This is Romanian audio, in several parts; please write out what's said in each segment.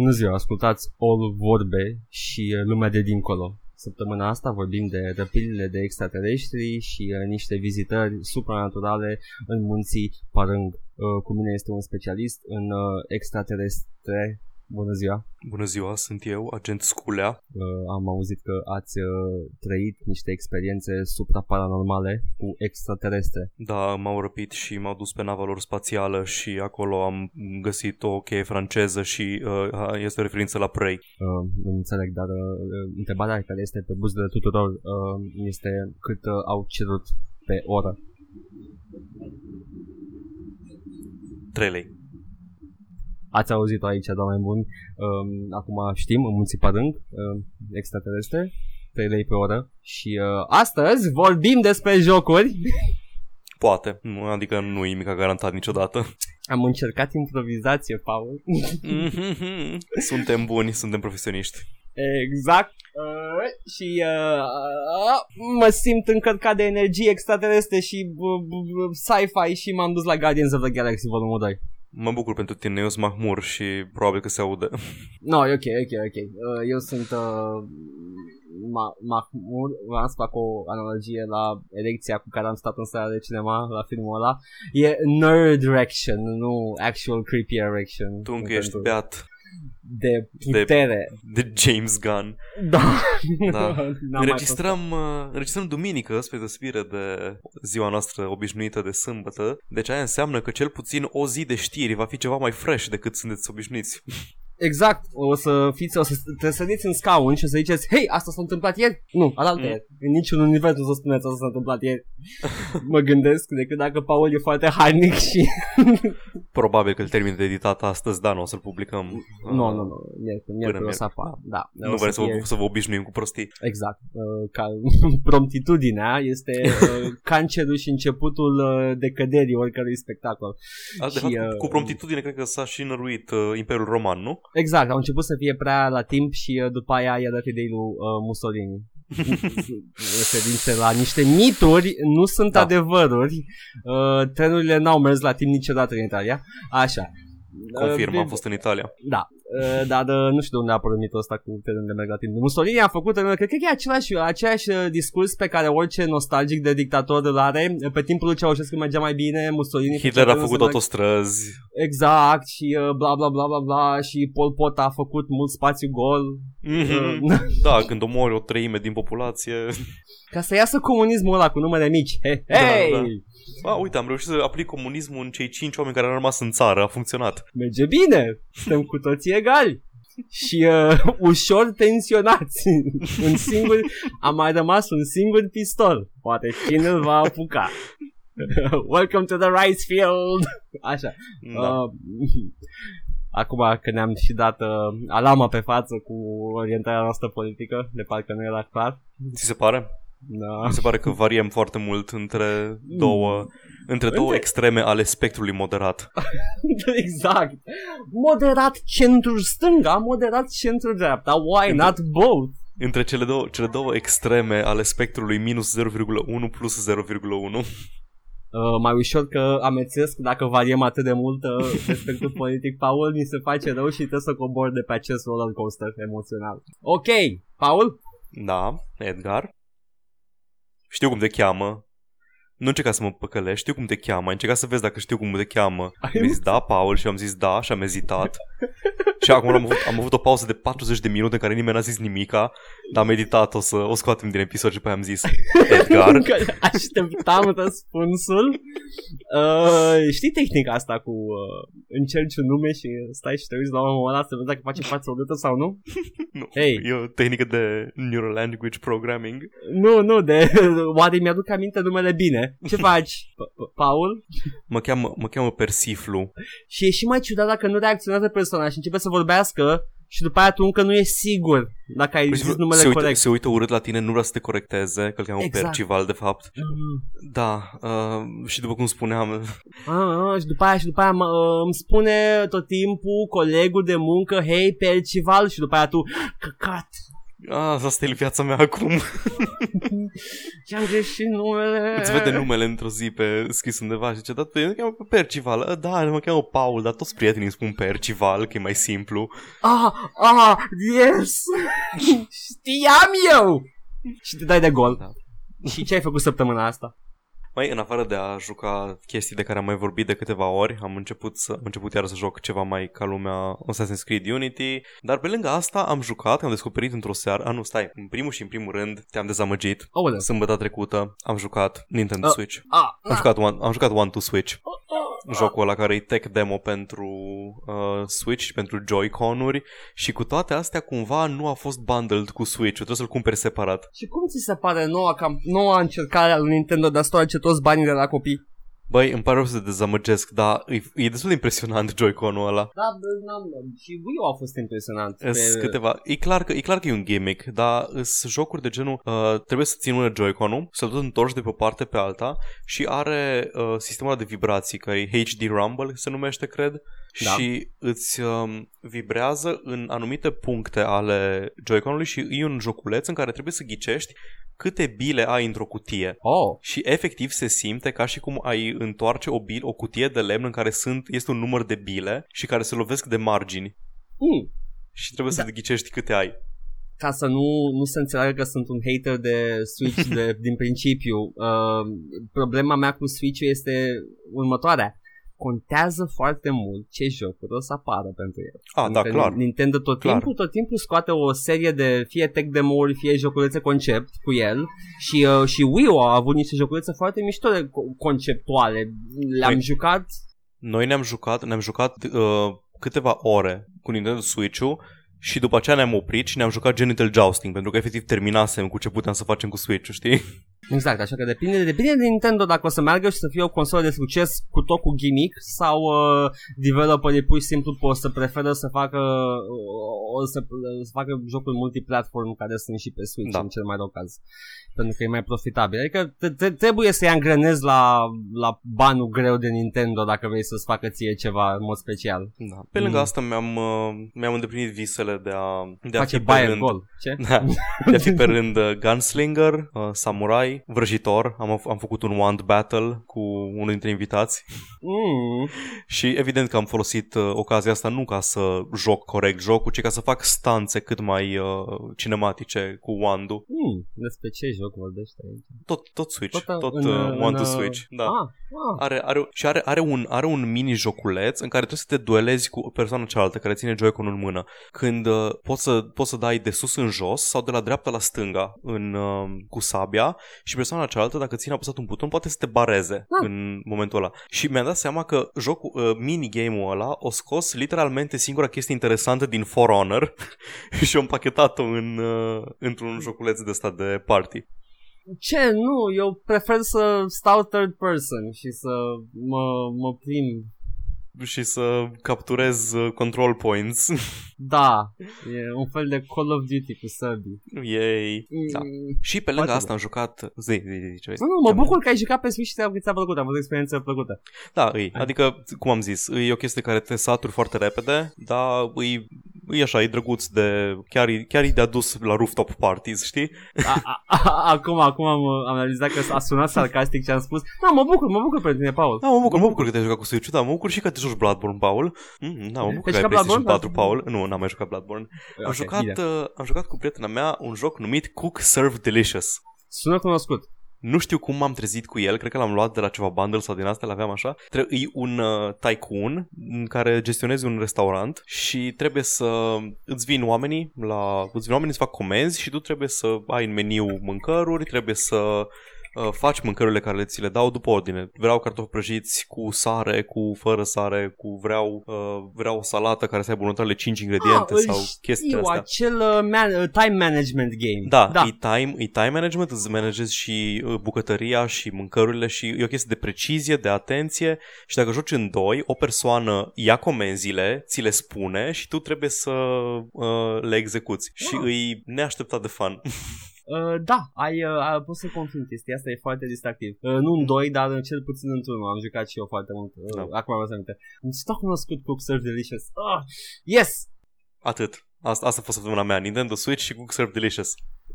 Bună ziua, ascultați All Vorbe și uh, lumea de dincolo. Săptămâna asta vorbim de răpirile de extraterestri și uh, niște vizitări supranaturale în munții Parâng. Uh, cu mine este un specialist în uh, extraterestre. Bună ziua! Bună ziua, sunt eu, agent Sculea. Uh, am auzit că ați uh, trăit niște experiențe supraparanormale cu extraterestre. Da, m-au răpit și m-au dus pe nava lor spațială și acolo am găsit o cheie franceză și uh, este o referință la Prey. Uh, nu înțeleg, dar uh, întrebarea care este pe buzele tuturor uh, este cât uh, au cerut pe oră. 3 lei. Ați auzit-o aici, doamne buni. Um, acum știm, în munții Padâng, uh, extraterestre, 3 lei pe oră. Și uh, astăzi vorbim despre jocuri. Poate, Nu, adică nu e nimic garantat niciodată. Am încercat improvizație, Paul. suntem buni, suntem profesioniști. Exact. Uh, și uh, uh, mă simt încărcat de energie extraterestre și uh, uh, sci-fi și m-am dus la Guardians of the Galaxy volumul 2. Mă bucur pentru tine, eu sunt Mahmur și probabil că se aude. No, e ok, ok, ok. Uh, eu sunt uh, Ma- Mahmur, vreau să fac o analogie la erecția cu care am stat în sala de cinema la filmul ăla. E nerd erection, nu actual creepy erection. Tu încă ești beat de putere. De, de James Gunn. Da. da. înregistrăm, uh, înregistrăm duminică, spre deosebire de ziua noastră obișnuită de sâmbătă. Deci aia înseamnă că cel puțin o zi de știri va fi ceva mai fresh decât sunteți obișnuiți. Exact, o să fiți, o să te sădiți în scaun și o să ziceți, hei, asta s-a întâmplat ieri? Nu, alaltă mm. În niciun univers nu să spuneți asta s-a întâmplat ieri. mă gândesc decât dacă Paul e foarte harnic și... Probabil că îl termin de editat astăzi, da, nu o să-l publicăm. Nu, nu, nu, miercuri o să apară, da. Nu vrem să, fie... să vă obișnuim cu prostii. Exact, uh, ca promptitudinea este uh, cancerul și începutul uh, decăderii oricărui spectacol. A, de și, fapt, cu promptitudine cred că s-a și năruit Imperiul Roman, nu? Exact, au început să fie prea la timp și uh, după aia i-a dat idei lui uh, Mussolini. referințe la niște mituri, nu sunt da. adevăruri. Uh, trenurile n-au mers la timp niciodată în Italia. Așa. Confirm, uh, am fost în Italia. Da, uh, dar uh, nu știu de unde a apărut mitul ăsta cu terenul de merg la timp. Mussolini a făcut, uh, cred că e același, același uh, discurs pe care orice nostalgic de dictator îl are. Pe timpul lui Ceaușescu mergea mai bine, Mussolini... Hitler a făcut autostrăzi. Exact, și uh, bla bla bla bla bla, și Pol Pot a făcut mult spațiu gol. Mm-hmm. Uh, da, când omori o treime din populație... Ca să iasă comunismul ăla cu numele mici. Hey, hey! Da, da. A, uite, am reușit să aplic comunismul în cei cinci oameni care au rămas în țară. A funcționat. Merge bine. Suntem cu toții egali. Și uh, ușor tensionați. un singur, a mai rămas un singur pistol. Poate cine îl va apuca. Welcome to the rice field. Așa. Da. Uh, acum că ne-am și dat uh, alama pe față cu orientarea noastră politică, de parcă nu era clar. Ți se pare? Da. Mi se pare că variem foarte mult între două, între două extreme ale spectrului moderat. exact. Moderat centru-stânga, moderat centru-dreapta. Why not both? Între cele două, cele două extreme ale spectrului minus 0,1 plus 0,1. Uh, mai ușor că amețesc dacă variem atât de mult uh, spectrul politic. Paul mi se face rău și trebuie să cobor de pe acest roller coaster emoțional. Ok, Paul? Da, Edgar. Știu cum te cheamă. Nu încerca să mă păcălești, știu cum te cheamă. Ai încercat să vezi dacă știu cum te cheamă. Mi-a zis da, Paul, și am zis da și am ezitat. și acum am avut, am avut o pauză de 40 de minute în care nimeni n-a zis nimica, dar am meditat, o să o scoatem din episod și pe am zis Edgar. Așteptam răspunsul. Uh, știi tehnica asta cu uh, încerci un nume și stai și te uiți la omul ăla să vezi dacă face față urâtă sau nu? nu, hey. e o tehnică de Neural Language Programming. Nu, nu, de oare mi-aduc aminte numele bine. Ce faci, Paul? Mă cheamă, mă cheamă Persiflu. Și e și mai ciudat dacă nu reacționează persoana și începe să vorbească și după aia tu încă nu e sigur dacă ai zis numele se uită, corect. Se uită urât la tine, nu vrea să te corecteze, că îl cheamă exact. Percival de fapt. Mm. Da, uh, și după cum spuneam... Ah, ah, și după aia, și după aia mă, uh, îmi spune tot timpul colegul de muncă, hei Percival, și după aia tu, căcat. Ah, asta e viața mea acum. Ce-am greșit numele. Îți vede numele într-o zi pe scris undeva și zice, da, tu mă cheamă pe Percival. "Ah, Da, mă cheamă Paul, dar toți prietenii îmi spun Percival, că e mai simplu. Ah, ah, yes! Știam eu! Și te dai de gol. Da. Și ce ai făcut săptămâna asta? Mai în afară de a juca chestii de care am mai vorbit de câteva ori, am început, să, am început iar să joc ceva mai ca lumea Assassin's Creed Unity, dar pe lângă asta am jucat, am descoperit într-o seară, a nu, stai, în primul și în primul rând te-am dezamăgit. Aoleu. Sâmbătă trecută am jucat Nintendo Ah. Switch. Ah, Am jucat, one, am jucat One to Switch, jocul ăla care e tech demo pentru uh, Switch și pentru Joy-Con-uri și cu toate astea cumva nu a fost bundled cu Switch-ul, trebuie să-l cumperi separat. Și cum ți se pare noua, cam, noua încercare a lui Nintendo de a stoarce toți banii de la copii? Băi, îmi pare rău să te dezamăgesc, dar e, e destul de impresionant Joy-Con-ul ăla. Da, bă, n-am, și Wii U a fost impresionant. Sunt câteva, e clar, că, e clar că e un gimmick, dar sunt jocuri de genul uh, trebuie să ții în mână Joy-Con-ul, să-l tot întorci de pe o parte pe alta și are uh, sistemul ăla de vibrații, care e HD Rumble, se numește, cred, Da. și îți um, vibrează în anumite puncte ale Joy-Con-ului și e un joculeț în care trebuie să ghicești câte bile ai într-o cutie. Oh, Și efectiv se simte ca și cum ai întoarce o, bil, o cutie de lemn în care sunt, este un număr de bile și care se lovesc de margini. mm. Și trebuie Da. să ghicești câte ai. ca să nu, nu se înțeleagă că sunt un hater de Switch de, din principiu, uh, problema mea cu Switch-ul este următoarea. Contează foarte mult ce jocuri o să apară pentru el. Ah, da, Pentru clar. Nintendo tot Clar. timpul, tot timpul scoate o serie de fie tech demo-uri, fie joculețe concept cu el și, uh, și Wii U a avut niște joculețe foarte mișto de co- conceptuale. Le-am Păi- jucat Noi ne-am jucat, ne-am jucat uh, câteva ore cu Nintendo Switch-ul și după aceea ne-am oprit și ne-am jucat Genital Jousting pentru că efectiv terminasem cu ce puteam să facem cu Switch-ul, știi? Exact, așa că depinde, depinde de Nintendo dacă o să meargă și să fie o consolă de succes cu tot cu gimmick sau uh, developerii pur și simplu pot să preferă să facă uh, o să, să facă jocuri multiplatform care sunt și pe Switch Da. în cel mai rău caz. Pentru că e mai profitabil. Adică te- te- trebuie să-i angrenezi la, la banul greu de Nintendo dacă vrei să-ți facă ție ceva în mod special. Da. Pe lângă Mm. asta mi-am, uh, mi-am îndeplinit visele de a, de a Face fi pe buy and rând, goal. Ce? Da, de a fi pe rând uh, Gunslinger, uh, Samurai, Vrăjitor. Am, am făcut un wand battle cu unul dintre invitați Mm. și evident că am folosit uh, ocazia asta nu ca să joc corect jocul, ci ca să fac stanțe cât mai uh, cinematice cu wand-ul. Mm. Despre ce joc vorbești aici? Tot, tot Switch, tot, în- tot uh, în, One to uh, Switch. Da. Ah, ah. Are, are, și are, are, un, are un mini joculeț în care trebuie să te duelezi cu persoana cealaltă care ține joy în mână. Când uh, poți, să, poți să dai de sus în jos sau de la dreapta la stânga în, uh, cu sabia și persoana cealaltă, dacă ține apăsat un buton, poate să te bareze Ah. în momentul ăla. Și mi-am dat seama că jocul, uh, minigame-ul ăla o scos literalmente singura chestie interesantă din For Honor și o împachetat-o în, uh, într-un joculeț de ăsta de party. Ce? Nu, eu prefer să stau third person și să mă, mă plimb. și să capturez uh, control points. Da, e un fel de Call of Duty cu săbii. Yay. Da. Mm. Și pe lângă Foarte asta am jucat... Zi, zi, zi, ce Nu, nu, mă bucur că ai jucat pe Switch și ți-a, ți-a plăcut, a fost o experiență plăcută. Da, îi. Adică, cum am zis, e o chestie care te saturi foarte repede, dar îi, e așa, e drăguț de... Chiar, e- chiar e de adus la rooftop parties, știi? A, a, a, acum, acum am, am analizat că a sunat sarcastic și am spus Da, mă bucur, mă bucur pentru tine, Paul. Da, mă bucur, mă bucur că te-ai jucat cu Switch, da, mă bucur și că te joci Bloodborne, Paul. Mm, da, mă bucur Te-ai că ai jucat PlayStation Bloodborne? 4, Paul. Nu, n-am mai jucat Bloodborne. Am, Ok, jucat, bine. uh, am jucat cu prietena mea un joc numit Cook Serve Delicious. Sună cunoscut. Nu știu cum m-am trezit cu el, cred că l-am luat de la ceva bundle sau din astea, l-aveam așa. Tre- e un uh, tycoon în care gestionezi un restaurant și trebuie să îți vin oamenii, la, îți vin oamenii să fac comenzi și tu trebuie să ai în meniu mâncăruri, trebuie să uh, faci mâncărurile care le ți le dau după ordine. Vreau cartofi prăjiți cu sare, cu fără sare, cu vreau, uh, vreau o salată care să aibă următoarele 5 ingrediente îl sau chestiile știu, astea. acel uh, man, uh, time management game. Da, da. E, time, e time management, îți managezi și uh, bucătăria și mâncărurile și e o chestie de precizie, de atenție și dacă joci în doi, o persoană ia comenzile, ți le spune și tu trebuie să uh, le execuți și Ah. îi neașteptat de fun. Uh, da, ai, uh, pot să confirm chestia asta, e foarte distractiv. Uh, nu în doi, dar în cel puțin într-unul. Am jucat și eu foarte mult. Uh, Da. Acum am aminte. Îmi stau cunoscut cu Serve Delicious. Ah, yes! Atât. Asta, asta a fost săptămâna mea, Nintendo Switch și Google Serve Delicious.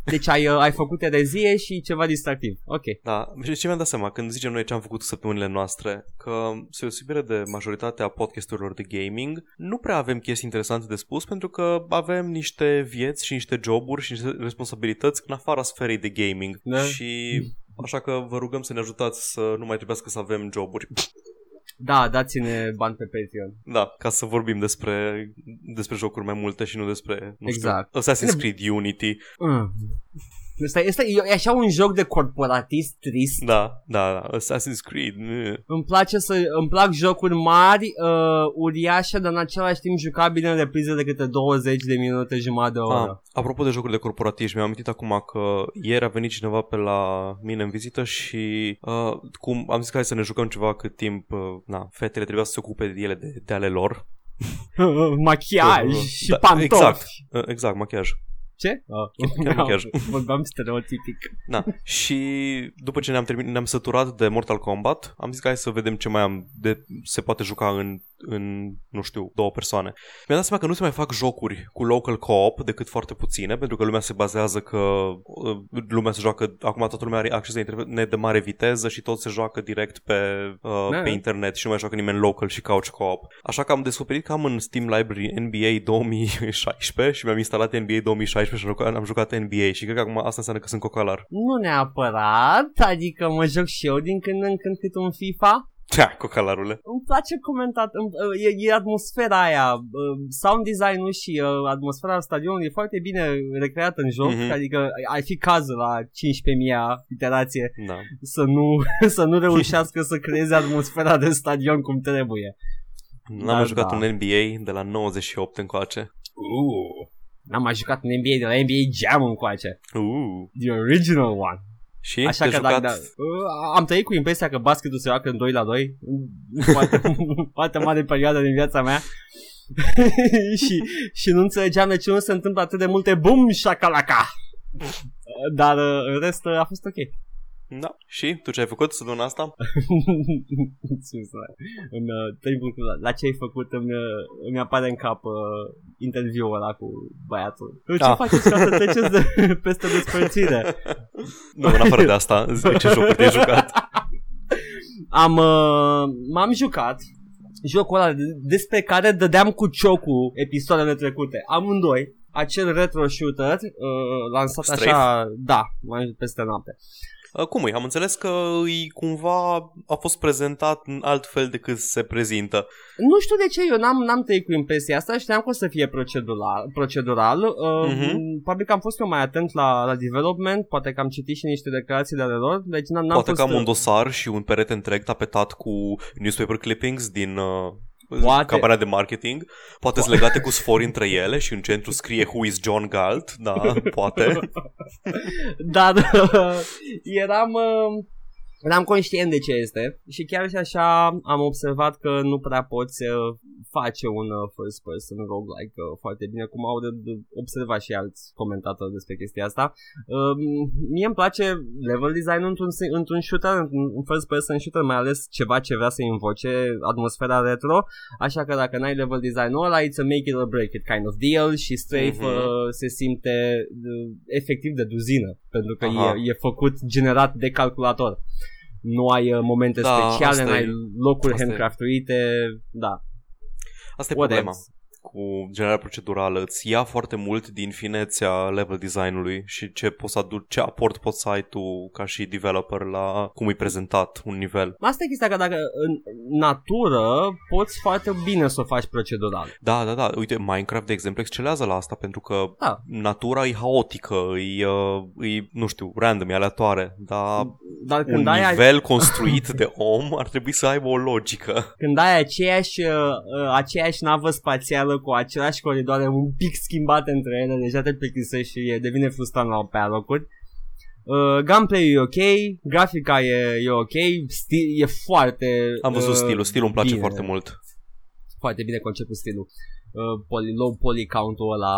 Deci ai, uh, ai făcut erezie și ceva distractiv. Ok. Da, și ce mi-am dat seama, când zicem noi ce am făcut săptămânile noastre, că se osibire de majoritatea podcasturilor de gaming, nu prea avem chestii interesante de spus pentru că avem niște vieți și niște joburi și niște responsabilități în afara sferei de gaming. Da. Și așa că vă rugăm să ne ajutați să nu mai trebuiască să avem joburi. Da, dați-ne bani pe Patreon. Da, ca să vorbim despre, despre jocuri mai multe și nu despre, nu Exact. știu, Assassin's Creed Unity. Mm. Asta este e așa un joc de corporatist trist. Da, da, da, Assassin's Creed. mm. Îmi place să îmi plac jocuri mari, uh, uriașe, dar în același timp jucabile în reprize de câte 20 de minute, jumătate de oră. Ah, apropo de jocuri de corporatism, mi-am amintit acum că ieri a venit cineva pe la mine în vizită și uh, cum am zis că hai să ne jucăm ceva cât timp uh, na, fetele trebuia să se ocupe de ele de, de ale lor. Machiaj Uh, și da, pantofi. Exact, uh, exact, machiaj. Ce? Chiar Uh, machiaj. Vorbeam stereotipic. Na. Și după ce ne-am, termin, ne-am săturat de Mortal Kombat, am zis că hai să vedem ce mai am de se poate juca în, în nu știu, două persoane. Mi-am dat seama că nu se mai fac jocuri cu local co-op decât foarte puține, pentru că lumea se bazează că uh, lumea se joacă, acum toată lumea are acces la internet de mare viteză și tot se joacă direct pe, uh, Da. pe internet și nu mai joacă nimeni local și couch co-op. Așa că am descoperit că am în Steam Library NBA 2016 și mi-am instalat NBA 2016 și am jucat, am jucat NBA și cred că acum asta înseamnă că sunt cocalar. Nu neapărat, adică mă joc și eu din când în când cât un FIFA. Tea, cocalarule. Îmi place comentat, îmi- e, e atmosfera aia, uh, sound design-ul și uh, atmosfera stadionului e foarte bine recreată în joc, Mhm. adică ai fi cazul la 15.000 iterație Da. să nu, să nu reușească să creeze atmosfera de stadion cum trebuie. N-am Da, mai jucat da. un NBA de la 98 încoace. Uh. N-am mai jucat în NBA de la NBA Jam încoace. Uh. The original one. Și Așa te că jucat... dacă, da, uh, am trăit cu impresia că basketul se joacă în 2 la 2 foarte, foarte mare perioadă din viața mea și, și nu înțelegeam de ce nu se întâmplă atât de multe bum shakalaka dar uh, în rest uh, a fost ok Da. Și tu ce ai făcut săptămâna asta? Scuze, în uh, timpul la, la ce ai făcut îmi, uh, îmi apare în cap uh, interviul ăla cu băiatul ce Ah. faceți ca să treceți de, peste despărțire Nu, în afară de asta, zi ce jocuri te-ai jucat. am, uh, m-am jucat jocul ăla de- despre care dădeam cu ciocul episoadele trecute. Amândoi, acel retro shooter uh, lansat Strafe? așa, da, mai peste noapte. Uh, Cum e? Am înțeles că îi cumva a fost prezentat în alt fel decât se prezintă. Nu știu de ce, eu n-am, n-am trăit cu impresia asta, știam că o să fie procedural, procedural. Uh, Mhm. Probabil că am fost eu mai atent la, la development, poate că am citit și niște declarații de ale lor, deci n-am, n-am Poate fost... că am un dosar și un perete întreg tapetat cu newspaper clippings din uh, Poate- campania de marketing. Poate sunt legate cu sfori între ele și în centru scrie Who is John Galt. Da, poate. Dar uh, eram, uh, eram conștient de ce este și chiar și așa am observat că nu prea poți uh, face un uh, first person roguelike uh, foarte bine, cum au de, de observat și alți comentatori despre chestia asta. Uh, mie îmi place level design într-un, si- într-un shooter, într-un un first person shooter, mai ales ceva ce vrea să invoce atmosfera retro, așa că dacă n-ai level design-ul ăla, it's a make it or break it kind of deal și Strafe Mhm. uh, se simte uh, efectiv de duzină, pentru că Aha. e, e făcut generat de calculator. Nu ai uh, momente Da, speciale, asta n-ai e. locuri Asta e. handcraftuite, da. Asta e What problema. else? Cu generarea procedurală îți ia foarte mult din finețea level design-ului și ce poți aduce, ce aport poți să ai tu ca și developer la cum e prezentat un nivel. Asta e chestia că dacă în natură poți foarte bine să o faci procedural. Da, da, da. Uite, Minecraft, de exemplu, excelează la asta pentru că Da. natura e haotică, e, uh, e nu știu, random, e aleatoare, dar Dar un când ai, nivel construit de om ar trebui să aibă o logică. când ai aceeași, uh, uh, aceeași navă spațială cu aceleași coridoare un pic schimbate între ele, deja te plictisești și e, devine frustrant la pe alocuri. Uh, gameplay e ok, grafica e, e ok, stil, e foarte Am văzut uh, stilul, stilul îmi place bine. foarte mult. foarte bine conceput stilul. Uh, poly, low poly count-ul ăla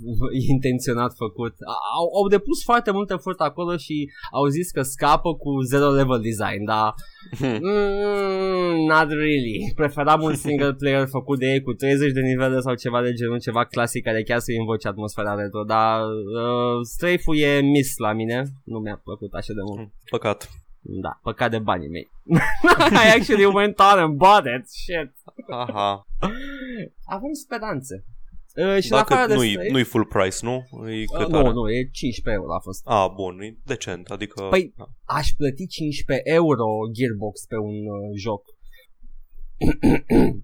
intenționat făcut. Au, au depus foarte mult efort acolo și au zis că scapă cu zero level design, dar mm, not really. Preferam un single player făcut de ei cu 30 de nivele sau ceva de genul, ceva clasic care chiar să invoce atmosfera retro, dar uh, strafe-ul e miss la mine, nu mi-a plăcut așa de mult. Păcat. Da, păcat de banii mei. I actually went on and bought it. Shit. Aha. Avem speranțe. Uh, și Dacă în afară de nu-i, străini- nu-i full price, nu? E cât Uh, are? nu, nu, e 15 euro a fost. A, bun, e decent, adică... Păi- da. Aș plăti 15 euro Gearbox pe un uh, joc.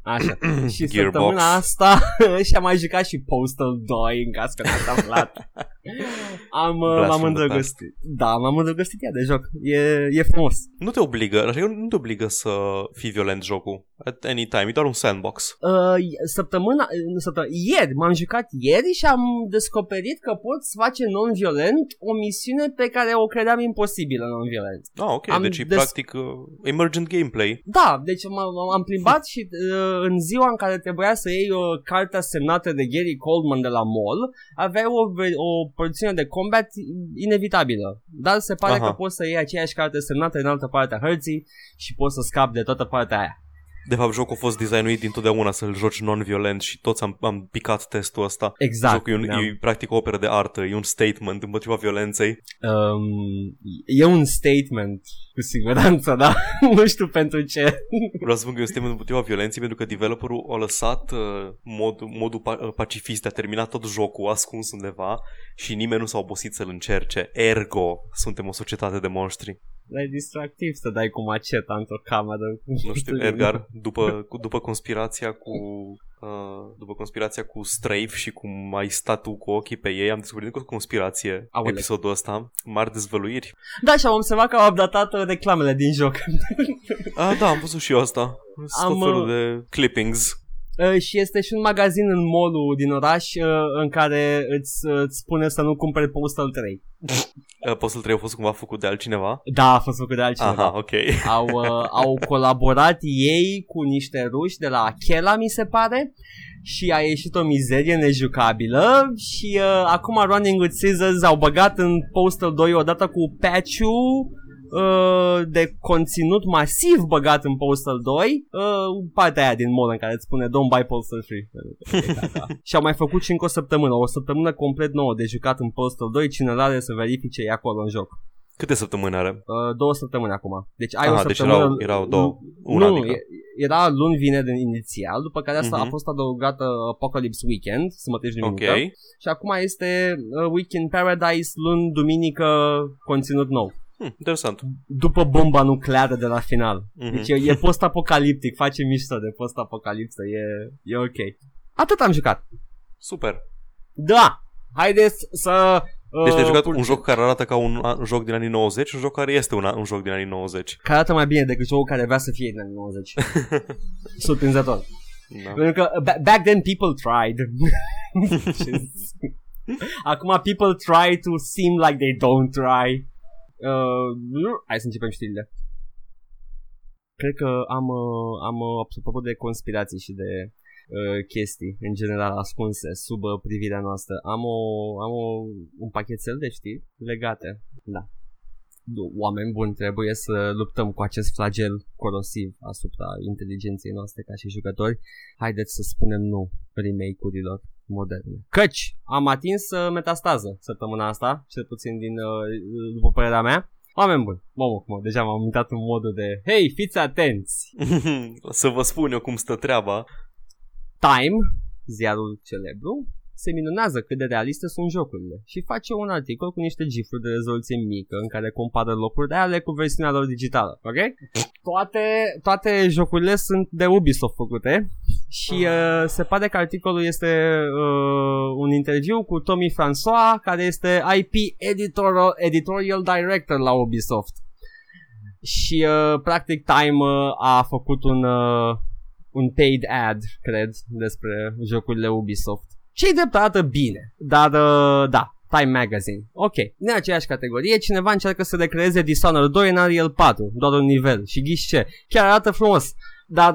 Așa. și Gearbox. săptămâna asta și-am mai jucat și Postal 2 în caz că n-ați aflat. Am, uh, Blast m-am from the îndrăgostit. Da, m-am îndrăgostit ea de joc. E, e frumos. Nu te obligă, așa că nu te obligă să fii violent jocul. At any time, e doar un sandbox. Uh, săptămâna, nu săptămâna, ieri, m-am jucat ieri și am descoperit că poți face non-violent o misiune pe care o credeam imposibilă non-violent. Ah, ok, Am deci e des- practic uh, emergent gameplay. Da, deci m- m- am plimbat și uh, în ziua în care trebuia să iei o cartea semnată de Gary Coleman de la mall, aveai o, ve- o porțiune de combat inevitabilă. Dar se pare Aha. că poți să iei aceeași carte semnată în altă parte a hărții și poți să scapi de toată partea aia. De fapt, jocul a fost designuit dintotdeauna să-l joci non-violent și toți am, am picat testul ăsta. Exact. Jocul e, un, da. e practic o operă de artă, e un statement împotriva violenței. Um, e un statement, cu siguranță, da? nu știu pentru ce. Vreau să spun că e un statement împotriva violenței pentru că developerul a lăsat uh, mod, modul pa- uh, pacifist de a termina tot jocul ascuns undeva și nimeni nu s-a obosit să-l încerce. Ergo, suntem o societate de monștri. E distractiv să dai cu maceta într-o cameră. Nu știu, Edgar, după, cu, după conspirația cu uh, după conspirația cu Strafe și cum ai stat tu cu ochii pe ei, am descoperit că o conspirație Aoleu. episodul ăsta, mari dezvăluiri. Da, și am observat că au updatat uh, reclamele din joc. Ah, da, am văzut și eu asta. Sunt Am, tot felul uh, de clippings. Uh, și este și un magazin în mall din oraș uh, în care îți, uh, îți spune să nu cumperi Postal 3. Uh, Postul 3 a fost cumva făcut de altcineva? Da, a fost făcut de altcineva. Aha, ok. Au, uh, au colaborat ei cu niște ruși de la Chela, mi se pare, și a ieșit o mizerie nejucabilă și uh, acum Running with Scissors au băgat în Postal 2 odată cu patch-ul uh, de conținut masiv băgat în Postal 2 uh, partea aia din mall în care îți spune don't buy Postal 3 și au mai făcut și încă o săptămână o săptămână complet nouă de jucat în Postal 2 cine l-are să verifice e acolo în joc Câte săptămâni are? uh, două săptămâni acum deci ai Aha, o deci săptămână erau- erau două. Una, nu, adică. e- era luni vineri inițial, după care asta Mhm. a fost adăugată Apocalypse Weekend, sâmbătă și Ok. duminică. Și acum este uh, Weekend Paradise, luni, duminică, conținut nou. Hm, interesant. După bomba nucleară de la final. Mhm. Deci e, e post-apocaliptic, face mișto de post-apocalipsă, e, e ok. Atât am jucat. Super. Da! Haideți să... Uh, Deci te-ai jucat pur- un joc care arată ca un, un joc din anii 90 un joc care este un, un joc din anii 90. Care arată mai bine decât jocul care vrea să fie din anii 90. Surprinzător. Da. Pentru că ba- back then people tried. Acum people try to seem like they don't try. Uh, hai să începem știrile. Cred că am, uh, am uh, apropo de conspirații și de uh, chestii în general ascunse sub uh, privirea noastră. Am, o, am o, un pachetel de știri legate. Da. Oameni buni, trebuie să luptăm cu acest flagel corosiv asupra inteligenței noastre ca și jucători. Haideți să spunem nu remake-urilor moderne. Căci am atins uh, metastază săptămâna asta, cel puțin din, uh, după părerea mea. Oameni buni, mamă, mă, deja m-am uitat în modul de Hei, fiți atenți! să vă spun eu cum stă treaba. Time, ziarul celebru, se minunează cât de realiste sunt jocurile și face un articol cu niște gifuri de rezoluție mică în care compară locuri reale cu versiunea lor digitală, ok? Toate, toate jocurile sunt de Ubisoft făcute și uh, se pare că articolul este uh, un interviu cu Tommy François care este IP editorial, editorial director la Ubisoft și uh, practic Time uh, a făcut un, uh, un paid ad, cred, despre jocurile Ubisoft. Ce-i dreptată bine, dar uh, da, Time Magazine. Ok, în aceeași categorie, cineva încearcă să recreeze Dishonored 2 în Unreal 4, doar un nivel și ghiși ce, chiar arată frumos. Dar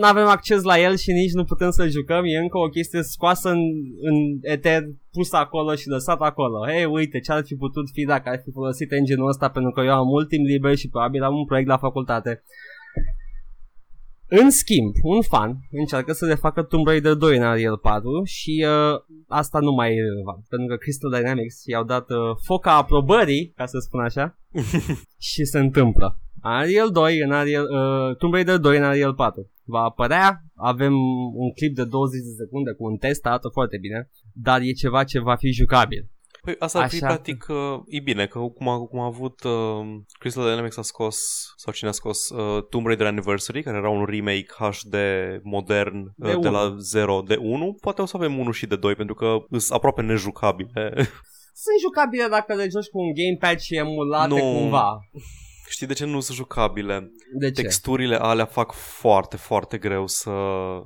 nu avem acces la el și nici nu putem să-l jucăm. E încă o chestie scoasă în, în eter, pusă acolo și lăsat acolo. Hei, uite, ce ar fi putut fi dacă ar fi folosit engine-ul ăsta pentru că eu am mult timp liber și probabil am un proiect la facultate. În schimb, un fan încearcă să le facă Tomb Raider 2 în Unreal 4 și uh, asta nu mai e relevant, pentru că Crystal Dynamics i-au dat uh, foca aprobării, ca să spun așa, și se întâmplă. Unreal 2 în Unreal, uh, Tomb Raider 2 în Unreal 4 va apărea, avem un clip de 20 de secunde cu un test, arată foarte bine, dar e ceva ce va fi jucabil. Păi asta ar fi Așa. practic, uh, e bine, că cum a, cum a avut uh, Crystal Dynamics a scos, sau cine a scos, uh, Tomb Raider Anniversary, care era un remake HD modern uh, De de, unu. la 0 de 1, poate o să avem 1 și de 2, pentru că sunt aproape nejucabile. Sunt jucabile dacă le joci cu un gamepad și emulate Nu. cumva. Știi de ce nu sunt jucabile? De ce? Texturile alea fac foarte, foarte greu să,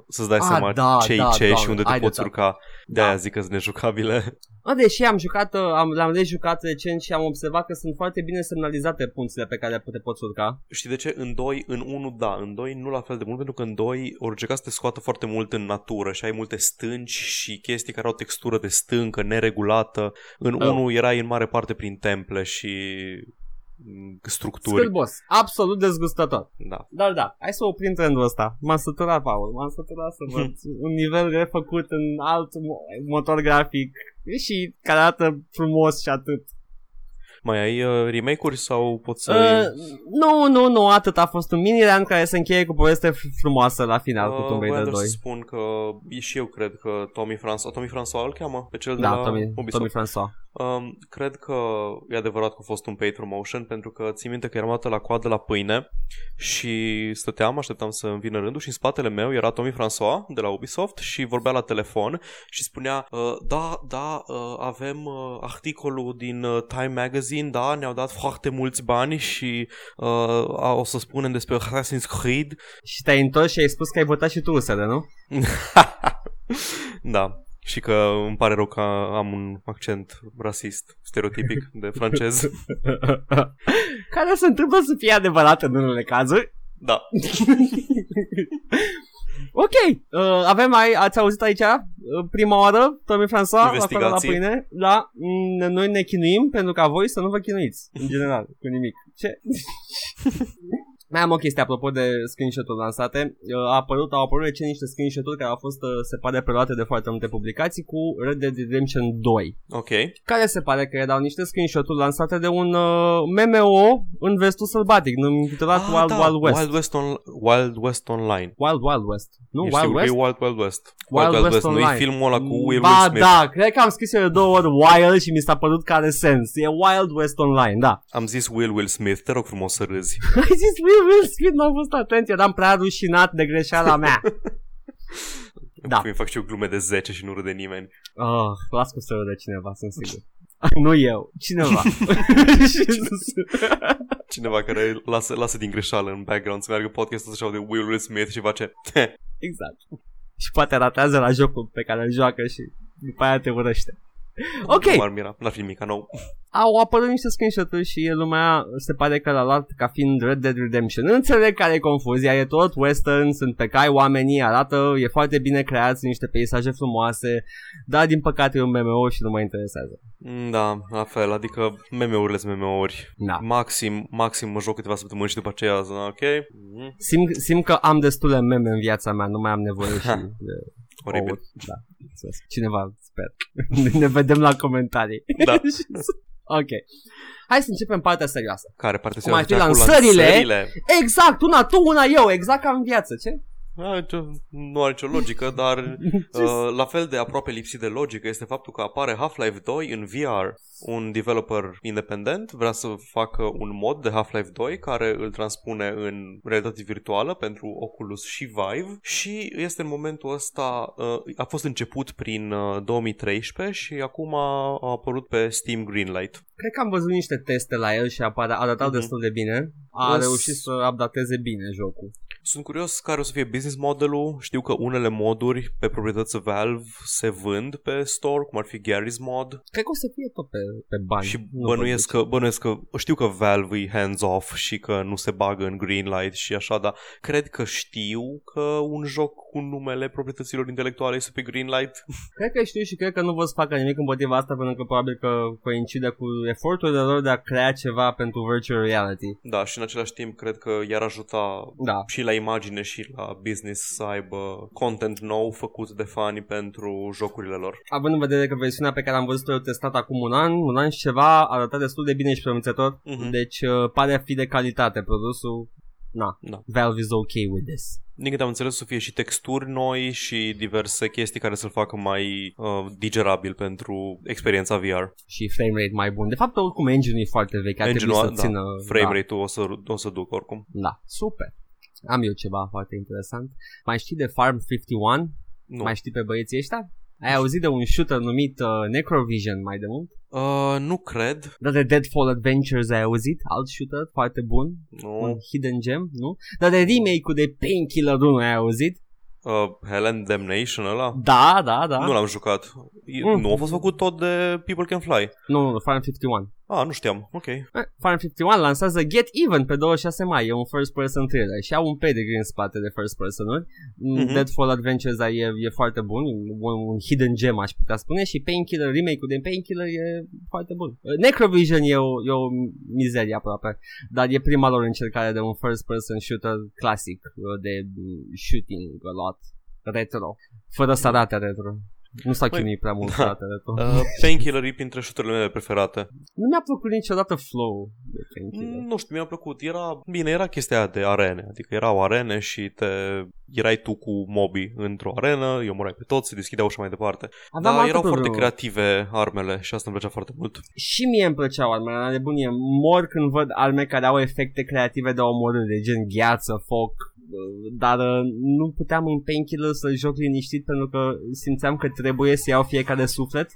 să-ți dai Ah, seama da, ce da, ce doamne, și unde te ai poți dreptate. urca. De Da. aia zic că sunt nejucabile. A, deși am jucat, uh, am, le-am rejucat recent și am observat că sunt foarte bine semnalizate punțile pe care te poți urca. Știi de ce? În 2, în 1, da, în 2 nu la fel de mult, pentru că în 2 ori încerca să te scoată foarte mult în natură și ai multe stânci și chestii care au textură de stâncă, neregulată. În Oh. 1 erai în mare parte prin temple și mm, structuri. Scârbos, absolut dezgustător. Da. Dar da, hai să oprim trendul ăsta. M-am săturat, Paul, m-am săturat să văd un nivel refăcut în alt mo- motor grafic și care arată frumos și atât. Mai ai uh, remake-uri sau poți să... Uh, nu, nu, nu, atât. A fost un mini run care se încheie cu poveste f- frumoasă la final cu Tomb voiam Raider doar 2. să spun că e și eu cred că Tommy François, Tommy François îl cheamă pe cel de Da, la Tommy, Ubisoft. Tommy François. Um, cred că e adevărat că a fost un paid promotion pentru că țin minte că eram dată la coadă la pâine și stăteam, așteptam să îmi vină rândul și în spatele meu era Tommy François de la Ubisoft și vorbea la telefon și spunea uh, da, da, uh, avem uh, articolul din uh, Time Magazine, da, ne-au dat foarte mulți bani și uh, a- o să spunem despre Assassin's Creed Și te-ai întors și ai spus că ai votat și tu USR, nu? da. Și că îmi pare rău că am un accent rasist, stereotipic de francez. care se întâmplă să fie adevărat în unele cazuri. Da. Ok, uh, avem, ai, ați auzit aici uh, prima oară, Tommy François, la acolo la Investigații. pâine. Da, mm, noi ne chinuim pentru ca voi să nu vă chinuiți, în general, cu nimic. Ce? Mai am o chestie apropo de screenshot-uri lansate. Uh, A apărut, au apărut recent niște screenshot-uri care au fost, uh, se pare, preluate de foarte multe publicații cu Red Dead Redemption 2 Ok. care se pare că erau niște screenshot-uri lansate de un uh, MMO în vestul sălbatic, intitulat Ah, Wild da, Wild West. Wild West, on, Wild West Online. Wild Wild West. Nu, Eu Wild știu că West? e Wild Wild West. Wild West Nu Online. e filmul ăla cu Will, ba, Will Smith. da, cred că am scris eu de două ori Wild și mi s-a părut că are sens. E Wild West Online, da. Am zis Will Will Smith, te rog frumos să râzi. Ai zis Will Will Smith, n-am fost atent, eram prea rușinat de greșeala mea. Da. Îmi fac și eu glume de 10 și nu râde nimeni. Oh, las cu să de cineva, sunt sigur. nu eu, cineva. Cineva care lasă, lasă din greșeală în background să meargă podcastul să de Will Will Smith și face exact. Și poate ratează la jocul pe care îl joacă și după aia te urăște. Ok, Nu m-ar mira, n-ar fi nimic nou. au apărut niște screenshot-uri și lumea se pare că l-a luat ca fiind Red Dead Redemption. Nu înțeleg care e confuzia, e tot western, sunt pe cai oamenii, arată, e foarte bine creat, sunt niște peisaje frumoase, dar din păcate e un MMO și nu mă interesează. Mm, Da, la fel, adică meme-urile sunt meme-uri. Da. Maxim, maxim mă joc câteva săptămâni și după aceea zic, ok, mm, Simt, simt că am destule meme în viața mea, nu mai am nevoie și de oribil. ouă. Da, înțeles. Cineva, sper. ne vedem la comentarii. Da. ok. Hai să începem partea serioasă. Care parte Cum ar fi Cea cu lansările? lansările? Exact, una tu, una eu, exact ca în viață, ce? Da, ce- nu are nicio logică, dar uh, la fel de aproape lipsit de logică este faptul că apare Half-Life 2 în VR. Un developer independent vrea să facă un mod de Half-Life 2 care îl transpune în realitate virtuală pentru Oculus și Vive și este în momentul ăsta, uh, a fost început prin uh, 2013 și acum a, a apărut pe Steam Greenlight. Cred că am văzut niște teste la el și apare, arătau Mhm. destul de bine. A Yes. reușit să updateze bine jocul. Sunt curios care o să fie business modelul. Știu că unele moduri pe proprietăți Valve se vând pe store, cum ar fi Gary's mod. Cred că o să fie tot pe, pe bani. Și Nu bănuiesc văd că, bănuiesc că, știu că Valve e hands-off și că nu se bagă în Greenlight și așa, dar cred că știu că un joc cu numele proprietăților intelectuale este pe Greenlight. de ce. Cred că știu și cred că nu vor să facă nimic împotriva asta pentru că probabil că coincide cu eforturile lor de a crea ceva pentru virtual reality. Da, și în același timp cred că i-ar ajuta Da. și la imagine și la business să aibă content nou făcut de fani pentru jocurile lor. Având în vedere că versiunea pe care am văzut-o eu testat acum un an, un an și ceva, arăta destul de bine și promițător, Mhm. deci uh, pare a fi de calitate produsul. Na, Da. Valve is okay with this. Din câte am înțeles, să fie și texturi noi și diverse chestii care să-l facă mai uh, digerabil pentru experiența VR. Și frame rate mai bun. De fapt, oricum engine e foarte vechi, ar trebui Engine-ul, să țină... frame da. rate-ul o să, o să duc oricum. Da, super. Am eu ceva foarte interesant. Mai știi de Farm 51? Nu. Mai știi pe băieții ăștia? Ai auzit de un shooter numit uh, Necrovision mai de mult? Uh, nu cred. Dar de Deadfall Adventures ai auzit? Alt shooter foarte bun? Nu. Un hidden gem, nu? Dar de remake-ul de Painkiller 1 ai auzit? Uh, Helen Damnation ăla? Da, da, da. Nu l-am jucat. E- Mm. Nu a fost făcut tot de People Can Fly. Nu, nu, nu, Farm 51. Ah, nu știam. Ok. Eh, Farm 51 lansează Get Even pe 26 mai, e un first person thriller și au un pedigree în spate de first person uri. Mhm. Mm-hmm. Deadfall Adventures da, e, e foarte bun, un, un hidden gem aș putea spune și Painkiller, remake-ul de Painkiller e foarte bun. Eh, Necrovision e o, e o mizerie aproape, dar e prima lor încercare de un first person shooter clasic eh, de mm, shooting a lot retro, fără să arate retro. Nu s-a Păi, chinuit prea mult da. să arate retro. Uh, Painkiller e printre shooter mele preferate. Nu mi-a plăcut niciodată flow de Painkiller. Mm, Nu știu, mi-a plăcut. Era, bine, era chestia aia de arene. Adică erau arene și te erai tu cu mobii într-o arenă, îi omorai pe toți, se deschideau ușa mai departe. Aveam Dar altă erau foarte problemă. creative armele și asta îmi plăcea foarte mult. Și mie îmi plăceau armele, la nebunie. Mor când văd arme care au efecte creative de omorâre, de gen gheață, foc, uh, dar uh, nu puteam în Painkiller să joc liniștit pentru că simțeam că trebuie să iau fiecare suflet.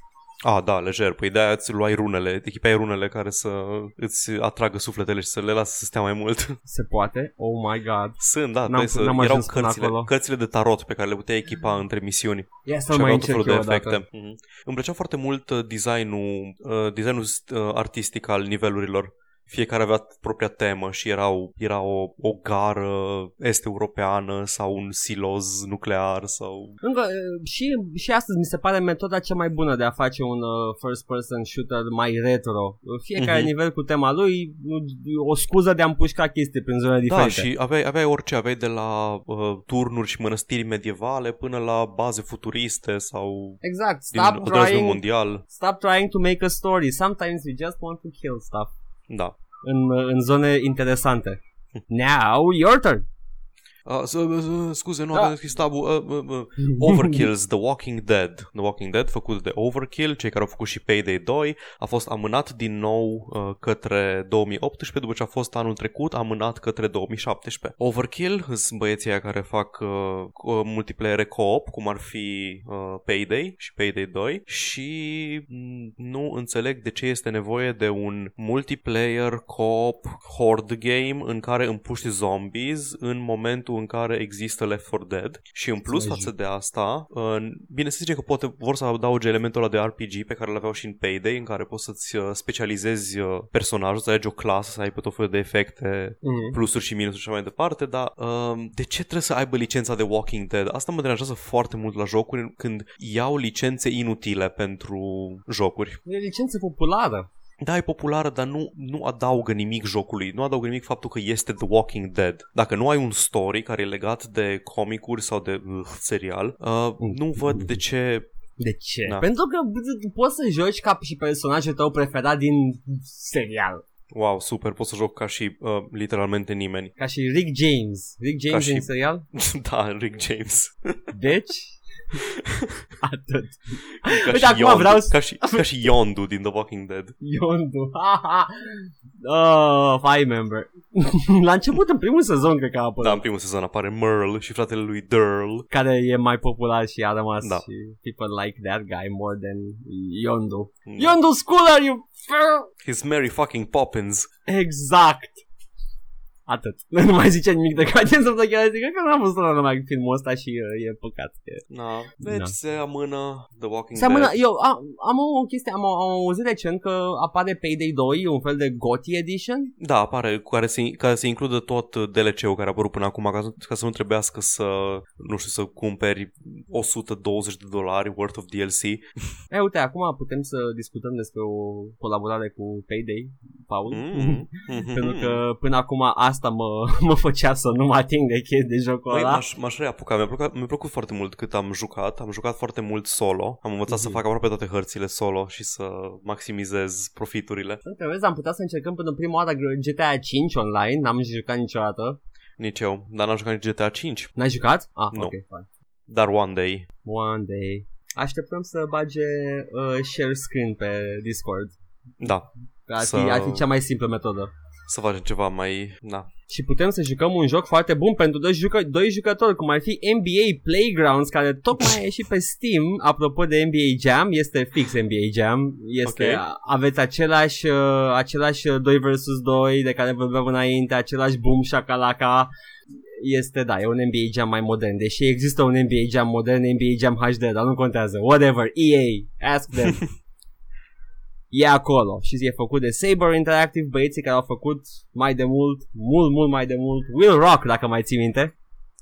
Ah, da, lejer. Păi de-aia îți luai runele, echipai runele care să îți atragă sufletele și să le lasă să stea mai mult. Se poate? Oh my god. Sunt, da, N-am- trebuie să, n-am erau ajuns până cărțile, acolo. cărțile de tarot pe care le puteai echipa între misiuni. Ia și să mai aveau tot încerc felul eu de odată. efecte. Mhm. Îmi plăcea foarte mult uh, designul, uh, designul uh, artistic al nivelurilor. Fiecare avea propria temă și erau, era o, o gară est-europeană sau un siloz nuclear sau... Încă, uh, și, și astăzi mi se pare metoda cea mai bună de a face un uh, first person shooter mai retro. Fiecare Mhm. nivel cu tema lui, uh, o scuză de a împușca chestii prin zone Da, diferite. și aveai, aveai orice, aveai de la uh, turnuri și mănăstiri medievale până la baze futuriste sau Exact. din Stop al doilea război trying mondial. Stop trying to make a story. Sometimes we just want to kill stuff. Da. În, în zone interesante. Now, your turn. Uh, s- uh, scuze, nu Da. am deschis tabul. Uh, uh, uh. Overkill's The Walking Dead. The Walking Dead, făcut de Overkill, cei care au făcut și Payday 2, a fost amânat din nou uh, către 2018, după ce a fost anul trecut amânat către 2017. Overkill sunt băieții aia care fac uh, co- multiplayer co-op, cum ar fi uh, Payday și Payday 2 și mm, nu înțeleg de ce este nevoie de un multiplayer co-op horde game în care împuști zombies în momentul în care există Left 4 Dead și în plus Înțelegi. față de asta, uh, bine să zicem că poate vor să adauge elementul ăla de RPG pe care îl aveau și în Payday, în care poți să-ți uh, specializezi uh, personajul, să alegi o clasă, să ai pe tot felul de efecte Mhm. plusuri și minusuri și așa mai departe, dar um, de ce trebuie să aibă licența de Walking Dead? Asta mă deranjează foarte mult la jocuri când iau licențe inutile pentru jocuri. E licență populară. Da, e populară, dar nu, nu adaugă nimic jocului. Nu adaugă nimic faptul că este The Walking Dead. Dacă nu ai un story care e legat de comicuri sau de uh, serial, uh, nu văd de ce... De ce? Da. Pentru că b- poți să joci ca și personajul tău preferat din serial. Wow, super, pot să joc ca și uh, literalmente nimeni. Ca și Rick James. Rick James Ca din și- serial? da, Rick James. Deci... Atât. Ca Uite, și acum Yondu, vreau să- ca, și, ca și Yondu din The Walking Dead. Yondu. Ha, ha. Oh, I remember. La început, în primul sezon, cred că a apărut. Da, în primul sezon apare Merle și fratele lui Durl. Care e mai popular și a rămas Da. și people like that guy more than Yondu. Mm. Yondu Schooler, you... He's Mary fucking Poppins. Exact. Atât. Nu mai zice nimic de Guardians of the Galaxy. Cred că n-am văzut la numai filmul ăsta și uh, e păcat. E... Na, deci Da. se amână The Walking Se amână, Dead. eu am, am o chestie, am, am auzit recent că apare Payday 2, un fel de GOTY Edition. Da, apare, cu care se, care se includă tot DLC-ul care a apărut până acum, ca, să- ca să nu trebuiască să, nu știu, să cumperi 120 de dolari worth of DLC. E, uite, acum putem să discutăm despre o colaborare cu Payday, Paul. Mm. Pentru că până acum asta mă, mă făcea să nu mă ating de chestii de jocul Băi, ăla. m-aș, m-aș reapuca. Mi-a plăcut, mi-a plăcut foarte mult cât am jucat. Am jucat foarte mult solo. Am învățat să Mhm. fac aproape toate hărțile solo și să maximizez profiturile. Uite, vezi, am putea să încercăm până prima oară GTA 5 online, n-am jucat niciodată. Nici eu, dar n-am jucat nici GTA 5. N-ai jucat? Ah, Nu. ok, fine. Dar one day. One day. Așteptăm să bage uh, share screen pe Discord. Da, Ar fi, Să- ar fi cea mai simplă metodă. Să facem ceva mai... Na. Și putem să jucăm un joc foarte bun pentru doi, jucă- doi jucători, cum ar fi NBA Playgrounds, care tocmai a ieșit pe Steam. Apropo de NBA Jam, este fix NBA Jam. Este, Ok. Aveți același, uh, același 2 vs 2 de care vorbeam înainte, același boom shakalaka. Este, da, e un NBA Jam mai modern. Deși există un NBA Jam modern, NBA Jam HD, dar nu contează. Whatever, EA, ask them. e acolo și e făcut de Saber Interactive, băieții care au făcut mai de mult, mult, mult mai de mult, Will Rock, dacă mai ții minte.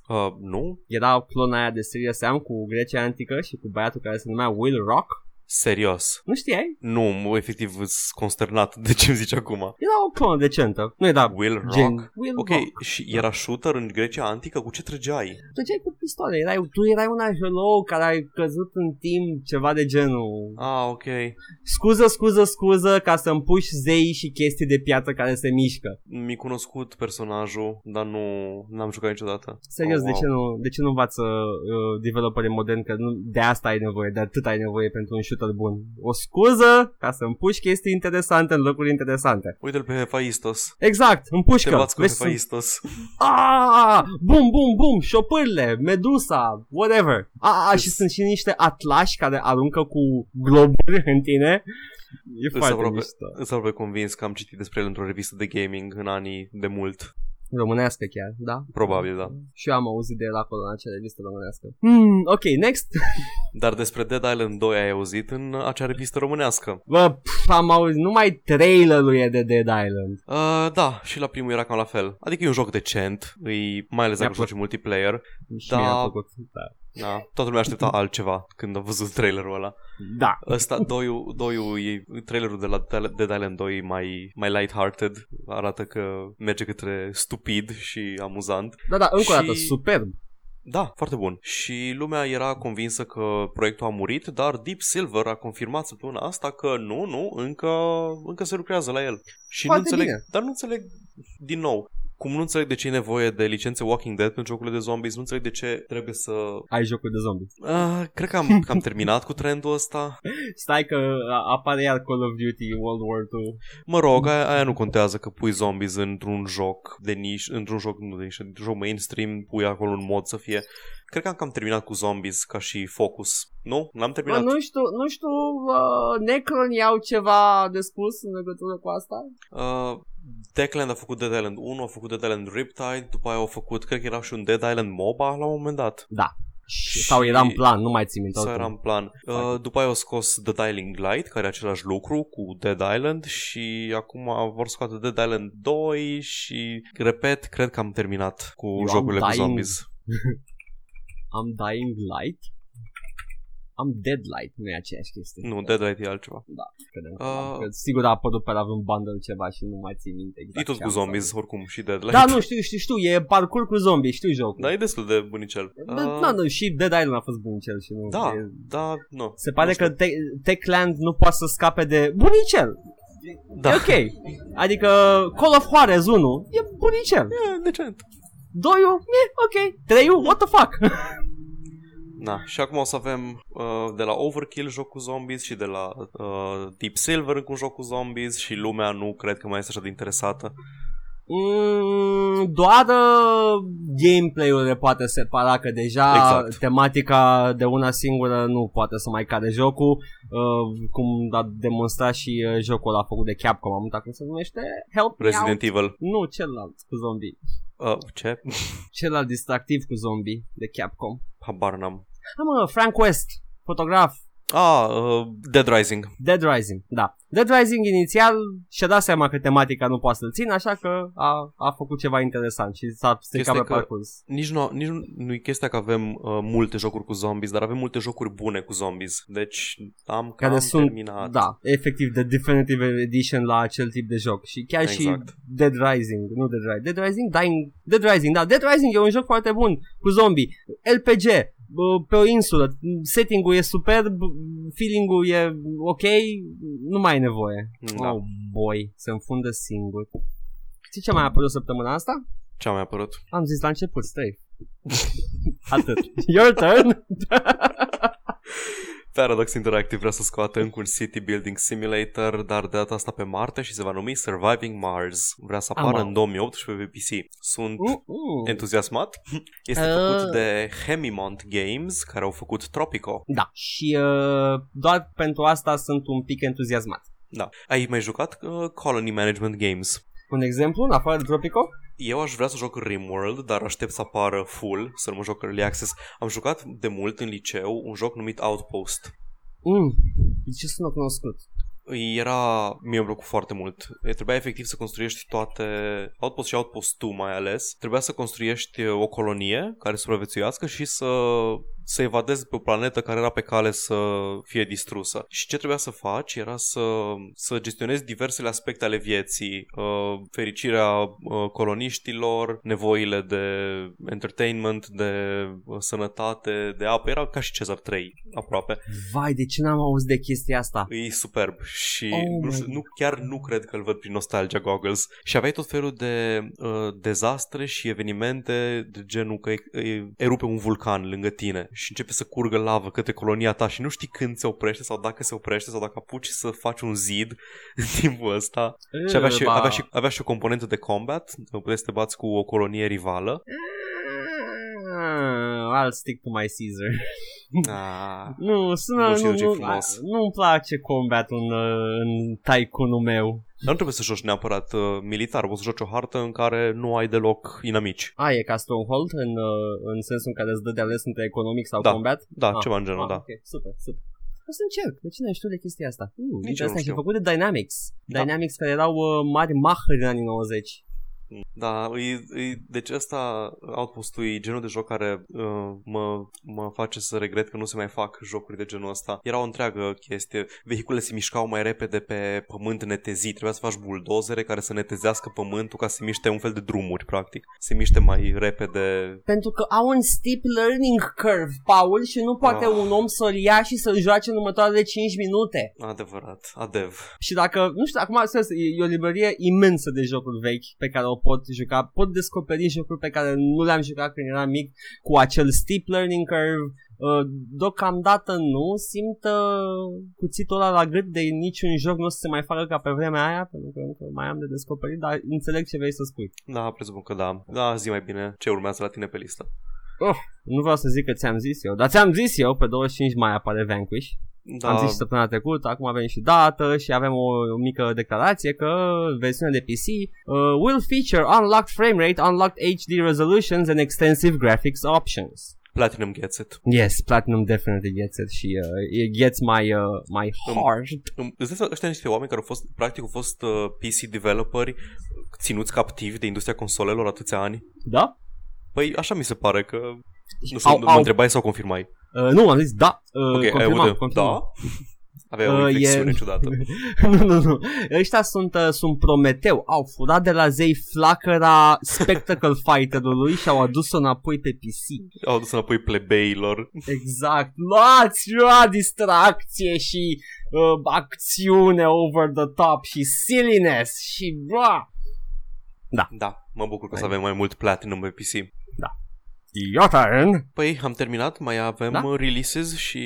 Uh, nu? Era clona aia de Serious Sam cu Grecia Antică și cu băiatul care se numea Will Rock. Serios. Nu știai? Nu, mă, efectiv, sunt consternat de ce îmi zici acum. Era o clonă decentă. Nu era Will Rock? gen Will Ok, Rock. și era shooter în Grecia Antică? Cu ce trăgeai? Trăgeai cu pistole. Erai, tu erai un arheolog care ai căzut în timp, ceva de genul. Ah, ok. Scuză, scuză, scuză ca să împuși zei și chestii de piață care se mișcă. Mi cunoscut personajul, dar nu n-am jucat niciodată. Serios, Oh, de, wow. ce nu, de ce nu învață uh, developerii moderni că nu, de asta ai nevoie, de atât ai nevoie pentru un shooter bun. O scuză ca să împuși chestii interesante în locuri interesante. Uite-l pe Hephaistos. Exact, Te împușcă. bați cu Vezi, sunt- Hephaistos. Ah, bum, bum, bum, șopârle, medusa, whatever. A, a, și Îs- sunt și niște atlași care aruncă cu globuri în tine. E Îs foarte aproape- mișto. Îți aproape convins că am citit despre el într-o revistă de gaming în anii de mult. Românească chiar, da? Probabil, da. Și eu am auzit de el acolo în acea revistă românească. Hmm, ok, next. Dar despre Dead Island 2 ai auzit în acea revistă românească. Bă, pf, am auzit, numai trailerul e de Dead Island. Uh, da, și la primul era cam la fel. Adică e un joc decent, îi, mai ales dacă Mi-a joci multiplayer. Și Da. mi-a plăcut. Da. Da, toată lumea aștepta altceva când a văzut trailerul ăla. da. Ăsta, doiul, doiul e, trailerul de la Dead Island 2 e mai, mai light-hearted. Arată că merge către stupid și amuzant. Da, da, încă o Și- dată, superb. Da, foarte bun. Și lumea era convinsă că proiectul a murit, dar Deep Silver a confirmat săptămâna asta că nu, nu, încă, încă se lucrează la el. Și Foarte nu înțeleg, bine. dar nu înțeleg din nou. Cum nu înțeleg de ce e nevoie de licențe Walking Dead pentru jocurile de zombies, nu înțeleg de ce trebuie să... Ai jocul de zombie. Uh, cred că am, că am terminat cu trendul ăsta. Stai că a- apare iar Call of Duty World War 2. Mă rog, aia, aia nu contează că pui zombies într-un joc de niș, într-un joc, nu de niș, într-un joc mainstream, pui acolo un mod să fie. Cred că am cam terminat cu zombies ca și focus. Nu? N-am Bă, terminat. nu știu, nu știu, uh, Necron au ceva de spus în legătură cu asta? Uh, Techland a făcut Dead Island 1, a făcut Dead Island Riptide, după aia au făcut, cred că era și un Dead Island MOBA la un moment dat. Da. Și- Sau era în plan, nu mai țin minte. Sau oricum. era în plan. Uh, după aia au scos The Dying Light, care e același lucru cu Dead Island și acum vor scoate Dead Island 2 și, repet, cred că am terminat cu Eu am jocurile cu Dying- zombies. Am Dying Light? Am Dead Light, nu e aceeași chestie. Nu, Dead Light e altceva. Credem. Uh, Că sigur a apărut pe la un bundle ceva și nu mai țin minte exact e tot ce cu am zombies, sau- oricum, și Dead Light. Da, nu, știu, știu, știu, e parcur cu zombie, știu jocul. Dar e destul de bunicel. Da, Uh, da, nu, și Dead Island a fost bunicel și nu. da, e- da, nu. Se pare nu știu. că Te- Techland nu poate să scape de bunicel. Da. E ok. Adică Call of Juarez 1 e bunicel. E decent. Doiul, e ok. Treiul, what the fuck? Na, și acum o să avem uh, de la Overkill joc cu zombies și de la uh, Deep Silver încă un joc cu zombies și lumea nu cred că mai este așa de interesată. Mm, doar uh, gameplay-ul le poate separa că deja Exact. tematica de una singură nu poate să mai cade jocul uh, cum a demonstrat și uh, jocul ăla făcut de Capcom am uitat cum se numește Help Me Resident Out Evil. nu celălalt cu zombie Uh, ce? celălalt distractiv cu zombie de Capcom Habar n-am. Ah, mă, Frank West, fotograf, Ah, uh, Dead Rising. Dead Rising, da. Dead Rising inițial și-a dat seama că tematica nu poate să-l țină, așa că a, a făcut ceva interesant și s-a stricat pe Chestia că- parcurs. Nici nu, nici nu, nu e chestia că avem uh, multe jocuri cu zombies, dar avem multe jocuri bune cu zombies. Deci am Care cam sunt, terminat. da, efectiv, de Definitive Edition la acel tip de joc. Și chiar Exact. și Dead Rising, nu Dead Rising, Dead Rising, Dying, Dead Rising, da, Dead Rising e un joc foarte bun, cu zombie, LPG, bă, pe o insulă, setting-ul e superb, feeling-ul e ok, nu mai ai nevoie. Da. Oh boy, se înfundă singur. Știi ce mai a apărut săptămâna asta? Ce a mai apărut? Am zis la început, stai. Atât. Your turn. Paradox Interactive vrea să scoată încă un City Building Simulator, dar de data asta pe Marte și se va numi Surviving Mars. Vrea să apară Am- în 2018 pe PC. Sunt Mm, mm. entuziasmat. Este Uh. făcut de Hemimont Games, care au făcut Tropico. Da, și uh, doar pentru asta sunt un pic entuziasmat. Da. Ai mai jucat uh, Colony Management Games? Un exemplu, în afară de Tropico? Eu aș vrea să joc Rimworld, dar aștept să apară full, să nu mă joc Early Access. Am jucat de mult în liceu un joc numit Outpost. Mm. De ce sună cunoscut? Era, mie îmi plăcut foarte mult. E, Trebuia efectiv să construiești toate, Outpost și Outpost 2 mai ales, trebuia să construiești o colonie care să supraviețuiască și să, să evadezi pe o planetă care era pe cale să fie distrusă. Și ce trebuia să faci era să, să gestionezi diversele aspecte ale vieții, uh, fericirea uh, coloniștilor, nevoile de entertainment, de uh, sănătate, de apă. Era ca și Cezar 3, aproape. Vai, de ce n-am auzit de chestia asta? E superb și Oh nu, my știu, nu, chiar nu cred că îl văd prin Nostalgia Goggles. Și aveai tot felul de uh, dezastre și evenimente de genul că e, e, erupe un vulcan lângă tine și începe să curgă lavă către colonia ta și nu știi când se oprește sau dacă se oprește sau dacă apuci să faci un zid în timpul ăsta. Și avea și, Ba. avea, și, avea și o componentă de combat, puteai să te bați cu o colonie rivală. Ah, I'll stick to my Caesar. Ah, Nu, sună, Nu știu nu, ce-i nu, frumos. a- nu-mi place combat în, uh, în tycoon meu. Dar nu trebuie să joci neapărat uh, militar, poți să joci o hartă în care nu ai deloc inamici. A, e ca Stronghold în, uh, în sensul în care îți dă de ales între economic sau Da, combat? Da, Ah, ceva în genul, ah, da. Ok, super, super. O să încerc. De ce n-ai știut de chestia asta? Hmm, Nici eu interesant. nu Și știu. făcut de Dynamics. Da. Dynamics care erau uh, mari mahări în anii 90. Da, e, e, deci ăsta, Outpost-ul e genul de joc care uh, mă, mă face să regret că nu se mai fac jocuri de genul ăsta. Era o întreagă chestie. Vehiculele se mișcau mai repede pe pământ netezit. Trebuia să faci buldozere care să netezească pământul ca să se miște un fel de drumuri, practic. Se miște mai repede. Pentru că au un steep learning curve, Paul, și nu poate Ah. un om să-l ia și să-l joace în următoarele 5 minute. Adevărat, adev. Și dacă, nu știu, acum serios, e e o librărie imensă de jocuri vechi pe care o pot juca, pot descoperi jocuri pe care nu le-am jucat când eram mic cu acel steep learning curve. Uh, deocamdată nu simt uh, cuțitul ăla la gât de niciun joc nu o să se mai facă ca pe vremea aia pentru că încă mai am de descoperit, dar înțeleg ce vrei să spui. Da, presupun că da. Da, zi mai bine ce urmează la tine pe listă. Nu vreau să zic că ți-am zis eu, dar ți-am zis eu, pe 25 mai apare Vanquish. Da, Am zis și săptămâna trecută, acum avem și dată și avem o, o mică declarație că versiunea de PC uh, will feature unlocked frame rate, unlocked HD resolutions and extensive graphics options. Platinum gets it. Yes, Platinum definitely gets it și uh, it gets my, uh, my heart. Îmi- Îți dai seama, ăștia niște oameni care au fost, practic, au fost uh, PC developeri ținuți captivi de industria consolelor atâția ani. Da? Păi așa mi se pare că... Nu știu, Au- mă au- întrebai sau confirmai. Uh, nu, am zis da. Uh, Ok, ai confirmam, avut confirmam. Da? Avea o Uh, inflexiune e- ciudată. nu, nu, nu. Ăștia sunt, uh, sunt Prometeu. Au furat de la zei flacăra Spectacle Fighter-ului și au adus-o înapoi pe PC. Au dus înapoi plebeilor. Exact. Luați, lua distracție și uh, acțiune over the top și silliness și bra. Da, mă bucur că o să Hai. avem mai mult Platinum pe PC. Your turn. Păi, am terminat, mai avem Da? da? releases și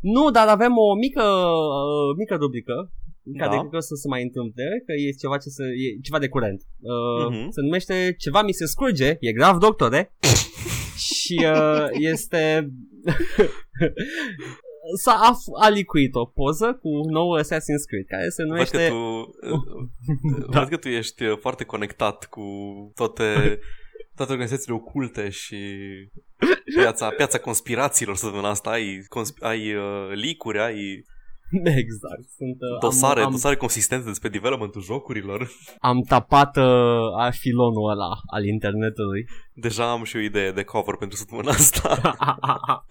Nu, dar avem o mică, uh, mică rubrică Da. care cred că o să se mai întâmple, că e ceva, ce să, e ceva de curent. Uh, Mhm. Se numește ceva mi se scurge, e grav doctore, și uh, este... S-a af- a licuit o poză cu un nou Assassin's Creed care se Văd numește... că tu, Da. văd că tu ești uh, foarte conectat cu toate, toate organizațiile oculte și piața, piața conspirațiilor săptămâna asta. Ai, consp- ai uh, leak-uri, ai Exact. Sunt, uh, dosare, am, am, dosare consistente despre developmentul jocurilor. am tapat uh, filonul ăla al internetului. Deja am și o idee de cover pentru săptămâna asta.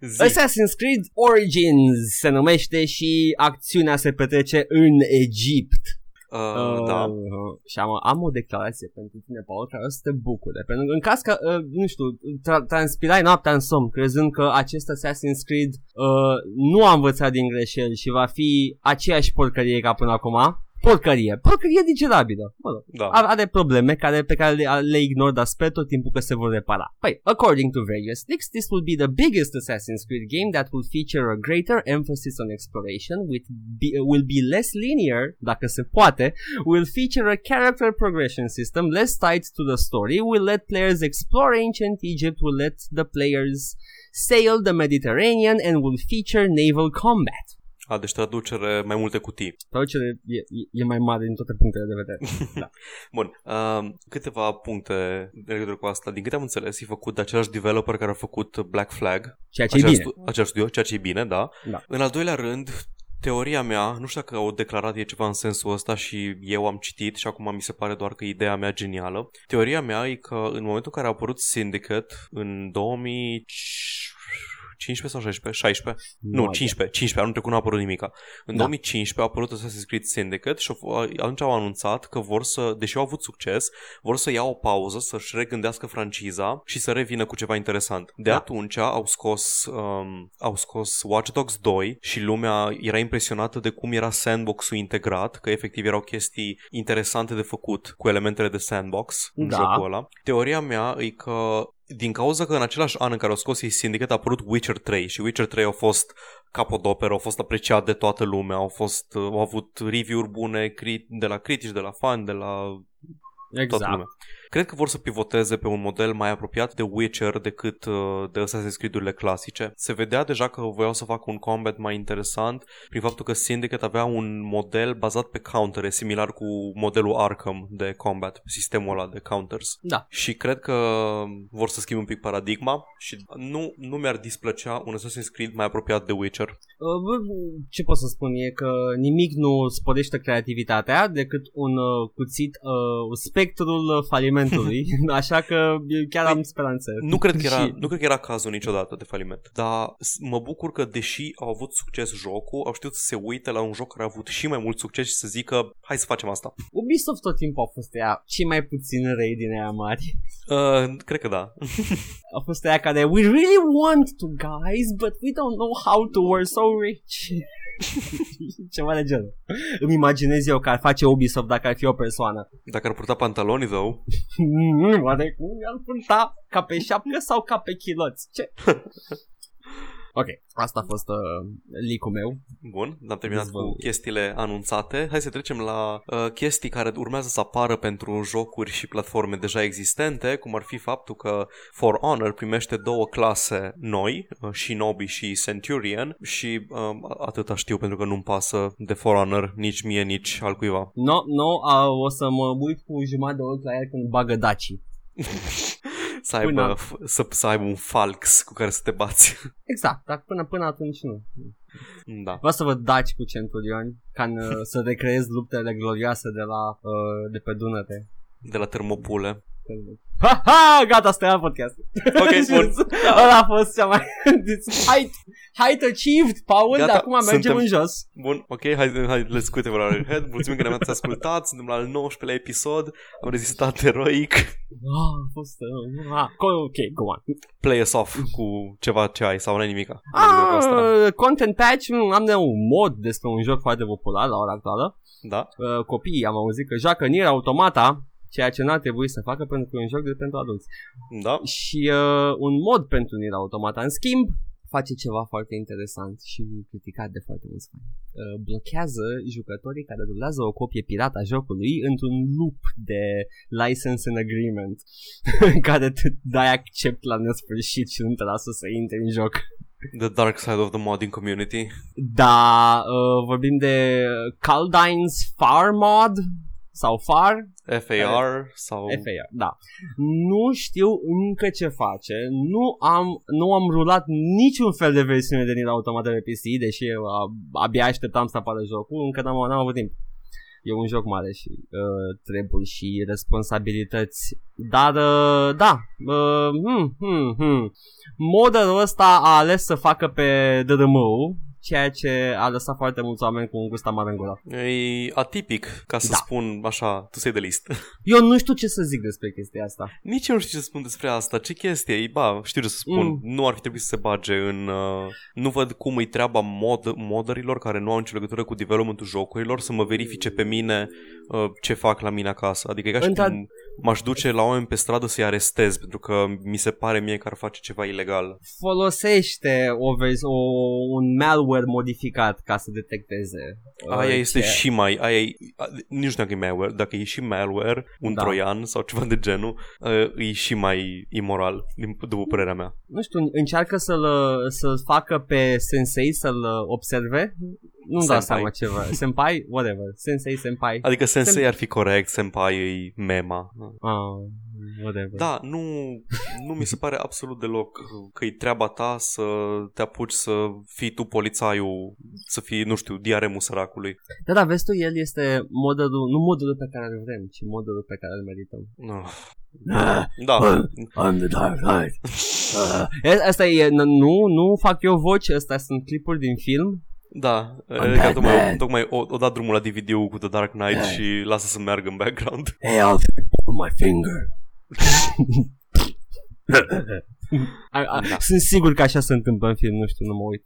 Zi. Assassin's Creed Origins se numește și acțiunea se petrece în Egipt. Uh, da. Uh, și am, am o declarație pentru tine, Paul, care o să te bucure. Pentru că în caz că, uh, nu știu, tra- transpirai noaptea în somn, crezând că acest Assassin's Creed uh, nu a învățat din greșeli și va fi aceeași porcărie ca până acum, porcărie, porcărie digerabilă. Mă rog, Da. are, are probleme care, pe care le, le ignor, dar sper tot timpul că se vor repara. Păi, according to various leaks, this will be the biggest Assassin's Creed game that will feature a greater emphasis on exploration, with be, will be less linear, dacă se poate, will feature a character progression system less tied to the story, will let players explore ancient Egypt, will let the players sail the Mediterranean, and will feature naval combat. A, deci traducere mai multe cutii. Traducere e, e, e mai mare din toate punctele de vedere. Bun, uh, câteva puncte în legătură cu asta. Din câte am înțeles, e făcut de același developer care a făcut Black Flag. Ceea ce e același, bine. stu- același studio, ceea ce e bine, da. Da. În al doilea rând, teoria mea, nu știu dacă au declarat e ceva în sensul ăsta și eu am citit și acum mi se pare doar că e ideea mea genială. Teoria mea e că în momentul în care a apărut Syndicate, în 2015 sau 16? 16? Nu, mai 15, 15, anul trecut nu a apărut nimica. În Da. 2015 a apărut Assassin's Creed Syndicate și au- atunci au anunțat că vor să, deși au avut succes, vor să iau o pauză, să-și regândească franciza și să revină cu ceva interesant. De Da. atunci au scos, um, au scos Watch Dogs 2 și lumea era impresionată de cum era sandbox-ul integrat, că efectiv erau chestii interesante de făcut cu elementele de sandbox în Da. jocul ăla. Teoria mea e că din cauza că în același an în care au scos ei Syndicate a apărut Witcher 3 și Witcher 3 a fost capodoperă, a fost apreciat de toată lumea, au, fost, au avut review-uri bune cri- de la critici, de la fan, de la toată Exact. lumea. Cred că vor să pivoteze pe un model mai apropiat de Witcher decât uh, de Assassin's Creed-urile clasice. Se vedea deja că voiau să facă un combat mai interesant prin faptul că Syndicate avea un model bazat pe countere, similar cu modelul Arkham de combat, sistemul ăla de counters. Da. Și cred că vor să schimbe un pic paradigma și nu, nu mi-ar displăcea un Assassin's Creed mai apropiat de Witcher. Uh, bă, Ce pot să spun e că nimic nu sporește creativitatea decât un uh, cuțit, uh, spectrul uh, falimentului, așa că eu chiar am speranțe. Nu cred, că era, Și- nu cred că era cazul niciodată de faliment. Dar s- mă bucur că, deși au avut succes jocul, au știut să se uite la un joc care a avut și mai mult succes și să zică, hai să facem asta. Ubisoft tot timpul a fost ea cei mai puțin răi din ea mari. Uh, cred că da. A fost aia care We really want to guys But we don't know how to We're so rich Ceva de genul. Îmi imaginez eu că ar face Ubisoft Dacă ar fi o persoană. Dacă ar purta pantaloni, though, Mm, Oare cum i-ar purta Ca pe șapcă sau ca pe chiloți. Ce? Ok, asta a fost uh, leak-ul meu bun, am terminat Dezvăl- cu chestiile anunțate. Hai să trecem la uh, chestii care urmează să apară pentru jocuri și platforme deja existente, cum ar fi faptul că For Honor primește două clase noi, uh, Shinobi și Centurion, și uh, atâta știu pentru că nu-mi pasă de For Honor nici mie, nici altcuiva. No, no, uh, o să mă uit cu jumătate de ochi la el când bagă Daci Să aibă, Până- f- să, să aibă un falx cu care să te bați. Exact, dar până, până atunci nu da. Vreau să văd Daci cu centurioni Ca în, uh, să recreez luptele glorioase de la uh, de pe Dunăre De la termopule. Ha, ha, gata, stai la podcast. Ok, bun. Ăla a fost cea mai... height, height achieved, Paul, Gata, dar acum mergem suntem- în jos. Bun, ok, hai, hai let's quit our head. Mulțumim că ne-ați ascultat. Suntem la al 19-lea episod. Am rezistat eroic. Ah, a fost... Uh, ah, co- ok, go on. Play us off cu ceva ce ai sau n-ai nimica. în legătură cu asta. Ah, content patch, mm, am de un mod despre un joc foarte popular la ora actuală. Da? Uh, copiii am auzit că joacă Nier Automata, ceea ce n-ar trebui să facă pentru că e un joc de pentru adulți. Da? Și uh, un mod pentru Nier Automata, în schimb, face ceva foarte interesant și criticat de foarte mulți fani. Uh, blochează jucătorii care durează o copie pirată a jocului într-un loop de license and agreement în care te dai accept la nesfârșit și nu te lasă să intri în joc. The dark side of the modding community. Da, uh, vorbim de Caldine's Far Mod sau Far, FAR sau... FAR, da. Nu știu încă ce face. Nu am, nu am rulat niciun fel de versiune de Nier Automata pe PC, deși eu abia așteptam să apară jocul, încă n-am, n-am avut timp. E un joc mare și uh, treburi și responsabilități. Dar, uh, da, uh, hmm, hmm, hmm. modelul ăsta a ales să facă pe DDM ceea ce a lăsat foarte mulți oameni cu un gust amar în gură. E atipic, ca să da. spun așa, tu sei de list. Eu nu știu ce să zic despre chestia asta. Nici eu nu știu ce să spun despre asta. Ce chestie e? Ba, știu ce să spun. Mm. Nu ar fi trebuit să se bage în... Uh, nu văd cum îi treaba mod, modărilor care nu au nicio legătură cu developmentul jocurilor să mă verifice pe mine uh, ce fac la mine acasă. Adică e ca și cum m-aș duce la oameni pe stradă să-i arestez pentru că mi se pare mie că ar face ceva ilegal. Folosește o, o, un malware modificat ca să detecteze. Uh, aia este ce... și mai... Aia e, nici nu știu dacă e malware, dacă e și malware, un da. troian sau ceva de genul, uh, e și mai imoral, din, după părerea mea. Nu știu, încearcă să-l, să-l facă pe sensei să-l observe nu-mi dau seama ceva. Senpai? Whatever. Sensei, senpai. Adică sensei Sen... ar fi corect, senpai e mema. Ah, whatever. Da, nu, nu mi se pare absolut deloc că e treaba ta să te apuci să fii tu polițaiul, să fii, nu știu, diaremul săracului. Da, da, vezi tu, el este modelul, nu modelul pe care îl vrem, ci modelul pe care îl merităm. No. Da. I'm the dark knight. Uh, asta e, nu, nu fac eu voci, astea sunt clipuri din film da, că tocmai, tocmai o, o dat drumul la DVD-ul cu The Dark Knight yeah. și lasă să meargă în background. Hey, I'll take my finger. a, a, da. Sunt sigur că așa se întâmplă în film, nu știu, nu mă uit.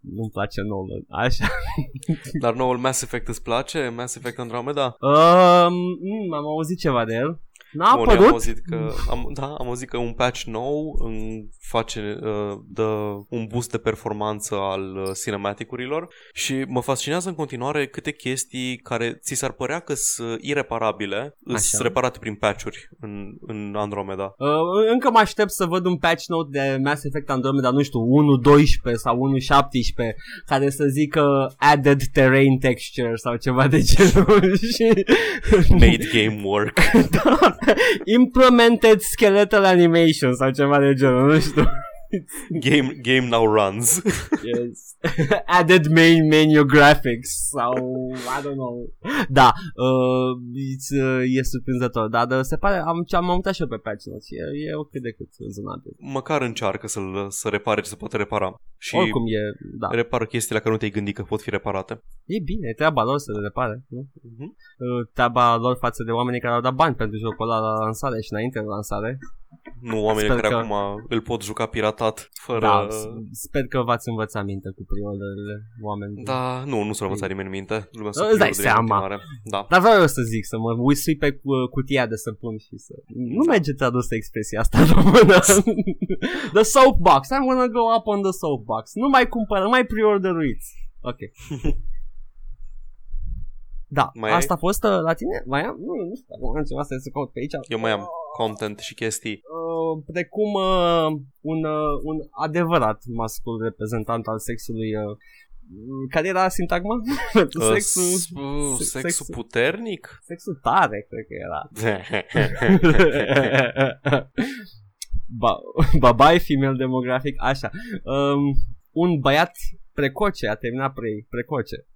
Nu-mi place Nolan, așa. Dar noul Mass Effect îți place? Mass Effect Andromeda? Um, mm, am auzit ceva de el. N-a Bun, apărut? Am auzit că, am, da, am auzit că un patch nou în face, uh, dă un boost de performanță al uh, cinematicurilor și mă fascinează în continuare câte chestii care ți s-ar părea că sunt ireparabile, sunt reparate prin patch-uri în, în Andromeda. Uh, încă mă aștept să văd un patch note de Mass Effect Andromeda, nu știu, 1.12 sau 1.17 care să zică added terrain texture sau ceva de genul și... Made game work. da, implemented skeletal animation sau ceva de genul, nu știu. game, game now runs. yes. Added main menu graphics sau I don't know. Da, uh, uh, e surprinzător, da, dar se pare, am, am uitat și eu pe patch notes, e, e ok de cât rezonabil. Măcar încearcă să-l, să repare ce se poate repara. Și Oricum e, da. repară chestiile care nu te-ai gândit că pot fi reparate. E bine, e treaba lor să le repare, nu? Uh-huh. Treaba lor față de oamenii care au dat bani pentru jocul ăla la lansare și înainte de lansare. Nu oamenii Sper care că... acum îl pot juca piratat fără... Da, sper că v-ați învățat minte cu preorderele oameni. Da, nu, nu s-a învățat nimeni minte. Lumea Îți dai seama. Da. Dar vreau eu să zic, să mă uisui pe cutia de săpun și să... Nu da. merge tradusă expresia asta în română. the soapbox. I'm gonna go up on the soapbox. Nu mai cumpără, nu mai preorderuiți. Ok. Da, mai asta ai? a fost uh, la tine? Mai am? Nu, nu știu, am ceva să caut pe aici. Eu mai am content și chestii. Uh, precum uh, un, uh, un adevărat mascul reprezentant al sexului uh, care era sintagma? Uh, sexul, uh, sexul, sexul puternic? Sexul tare, cred că era. ba, babai, female demographic, așa. Um, un băiat precoce, a terminat pre, precoce.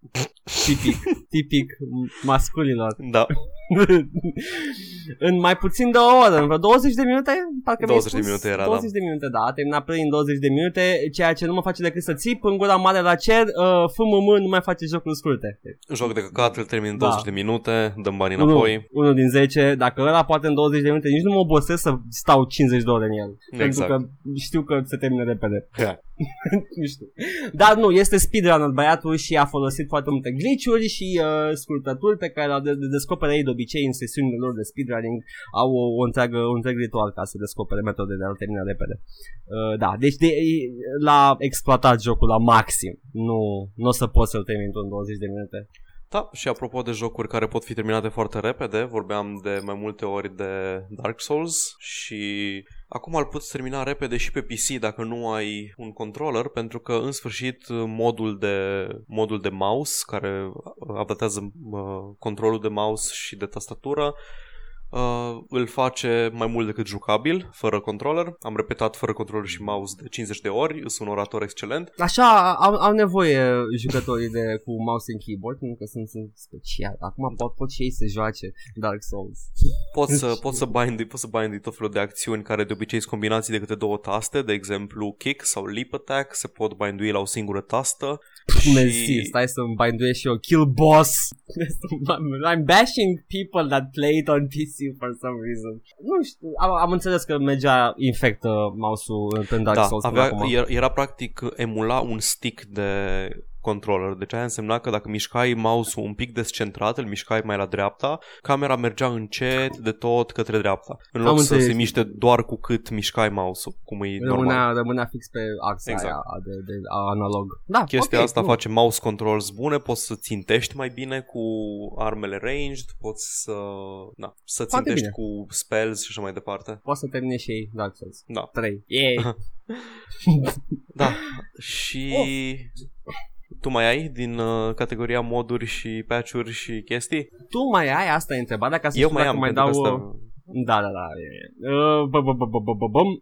Tipic, tipic masculinor. Da. în mai puțin de o oră, în vreo 20 de minute, parcă 20 de minute era, 20 da. de minute, da, a terminat pre în 20 de minute, ceea ce nu mă face decât să țip în gura mare la cer, uh, FMM nu mai face jocuri scurte. Joc de căcat, îl termin în 20 da. de minute, dăm banii înapoi. Unul din 10, dacă ăla poate în 20 de minute, nici nu mă obosesc să stau 50 de ore în el. Exact. Pentru că știu că se termină repede. Yeah. nu știu. Dar nu, este speedrunner băiatul și a folosit foarte multe glitch-uri și uh, scurtături pe care le de- de- descoperă ei de obicei în sesiunile lor de speedrun speedrunning au o, o întreagă, un întreg ritual ca să descopere metode de a termina repede. Uh, da, deci de, l-a exploatat jocul la maxim. Nu, nu o să poți să-l termin în 20 de minute. Da, și apropo de jocuri care pot fi terminate foarte repede, vorbeam de mai multe ori de Dark Souls și acum îl poți termina repede și pe PC dacă nu ai un controller, pentru că în sfârșit modul de, modul de mouse care updatează uh, controlul de mouse și de tastatură uh, îl face mai mult decât jucabil, fără controller. Am repetat fără controller și mouse de 50 de ori, sunt un orator excelent. Așa au, au nevoie jucătorii de cu mouse and keyboard, pentru că sunt, sunt special. Acum pot, pot și ei să joace Dark Souls. Poți să, poți să bindi, poți să bindi tot felul de acțiuni care de obicei sunt combinații de câte două taste, de exemplu kick sau leap attack, se pot bindui la o singură tastă. Mersi, și... stai să-mi binduiesc și eu Kill Boss. I'm bashing people that play it on PC for some reason. Nu știu, am, am înțeles că mergea infectă mouse-ul în Dark da, Souls avea, acum. Era practic emula un stick de controller. Deci aia însemna că dacă mișcai mouse-ul un pic descentrat, îl mișcai mai la dreapta, camera mergea încet de tot către dreapta. În loc să se miște doar cu cât mișcai mouse-ul, cum e rămânea, normal. Rămânea fix pe axa exact. aia de, de, analog. Da, Chestia okay, asta nu. face mouse controls bune, poți să țintești mai bine cu armele ranged, poți să, na, să țintești cu spells și așa mai departe. Poți să termine și ei Dark Souls. Da. 3. Yay! da. Și... Oh tu mai ai din uh, categoria moduri și patch-uri și chestii? Tu mai ai? Asta e întrebarea ca să Eu știu mai dacă am, mai dau... Asta... Da, da, da. Uh,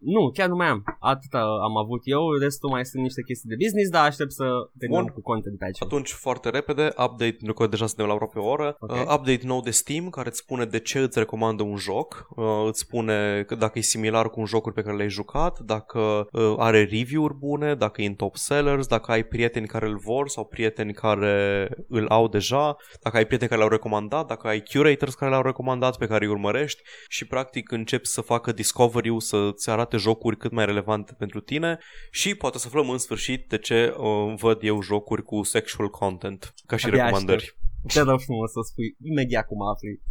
nu, chiar nu mai am. Atâta am avut eu, restul mai sunt niște chestii de business, dar aștept să terminăm cu content patch. Atunci, foarte repede, update, pentru că deja suntem la aproape o oră, okay. uh, update nou de Steam care îți spune de ce îți recomandă un joc, uh, îți spune că dacă e similar cu un jocuri pe care le-ai jucat, dacă uh, are review-uri bune, dacă e în top sellers, dacă ai prieteni care îl vor sau prieteni care îl au deja, dacă ai prieteni care l-au recomandat, dacă ai curators care l-au recomandat pe care îi urmărești și practic începi să facă discovery-ul, să-ți arate jocuri cât mai relevante pentru tine și poate să aflăm în sfârșit de ce uh, văd eu jocuri cu sexual content ca și Abia recomandări. Aștept. Te rog frumos să spui imediat cum afli.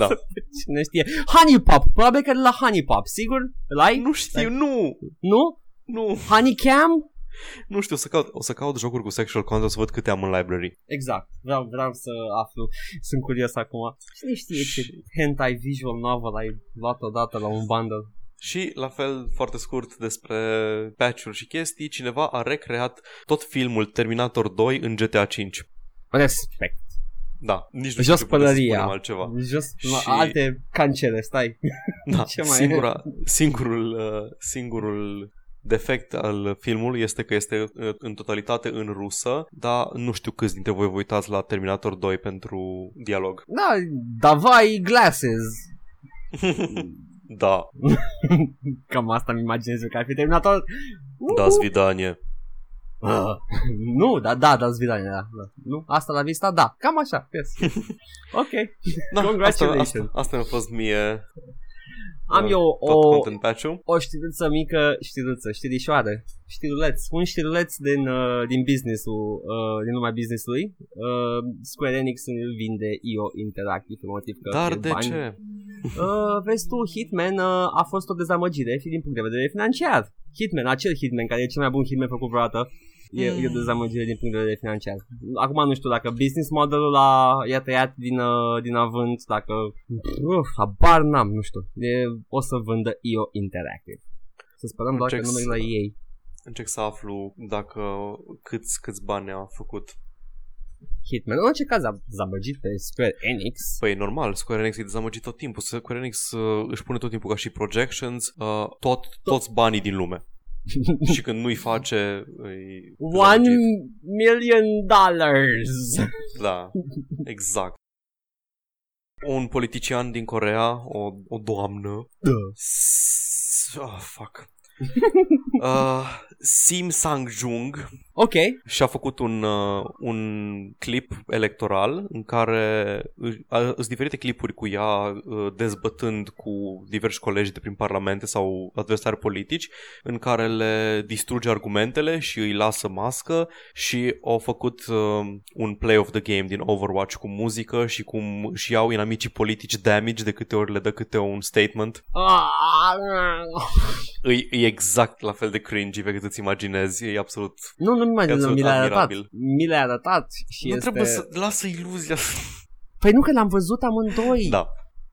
Da. Cine știe. Honey Pop, probabil că la Honey Pop, sigur? Îl ai? Nu știu, nu! Nu? Nu. Honey Cam? Nu știu, o să, caut, o să caut jocuri cu sexual content să văd câte am în library. Exact. Vreau, vreau să aflu. Sunt curios acum. Cine știe și... ce hentai visual novel ai luat odată la un bundle? Și, la fel, foarte scurt despre patch-uri și chestii, cineva a recreat tot filmul Terminator 2 în GTA 5. Respect. Da, nici nu Jos pălăria. altceva. Jos și... alte cancele, stai. Da, Ce mai singura, singurul, uh, singurul defect al filmului este că este uh, în totalitate în rusă, dar nu știu câți dintre voi vă uitați la Terminator 2 pentru dialog. Da, davai glasses. da. Cam asta mi imaginez că ar fi Terminator. Da, svidanie. Uh, nu, da, da, da, svidanie, da, da. Nu, asta la vista, da, cam așa, yes. ok, da, congratulations. Asta, asta, asta mi-a fost mie am uh, eu o, o, o știruță mică, știruță, știrișoară, știruleț, un știruleț din, uh, din business-ul, uh, din lumea business-ului. Uh, Square Enix îl vinde IO Interactive, pe motiv că Dar de bani. ce? Uh, vezi tu, Hitman uh, a fost o dezamăgire fi din punct de vedere financiar. Hitman, acel Hitman care e cel mai bun Hitman făcut vreodată, E, mm. e o dezamăgire din punct de vedere financiar. Acum nu știu dacă business modelul a, i-a tăiat din, uh, din avânt, dacă... Uf, habar n-am, nu știu. E, o să vândă IO Interactive. Să sperăm doar că nu la ei. Încerc să aflu dacă câți, câți bani a făcut. Hitman. În orice caz a dezamăgit pe Square Enix. Păi normal, Square Enix e dezamăgit tot timpul. Square Enix uh, își pune tot timpul ca și projections uh, tot, toți banii din lume. și când nu-i face îi One million dollars. Da, exact. Un politician din Corea O, o doamnă. Da. oh, Fuck Uh, Sim Sang-jung Ok. și-a făcut un, uh, un clip electoral în care sunt diferite clipuri cu ea uh, dezbătând cu diversi colegi de prin parlamente sau adversari politici în care le distruge argumentele și îi lasă mască și au făcut uh, un play of the game din Overwatch cu muzică și cum și iau inamicii politici damage de câte ori le dă câte un statement. E, e exact la fel de cringy pe cât îți imaginezi, e absolut Nu, nu mi mai absolut mi l-a arătat. admirabil. Mi l-a arătat și Nu este... trebuie să lasă iluzia. Păi nu că l-am văzut amândoi. da.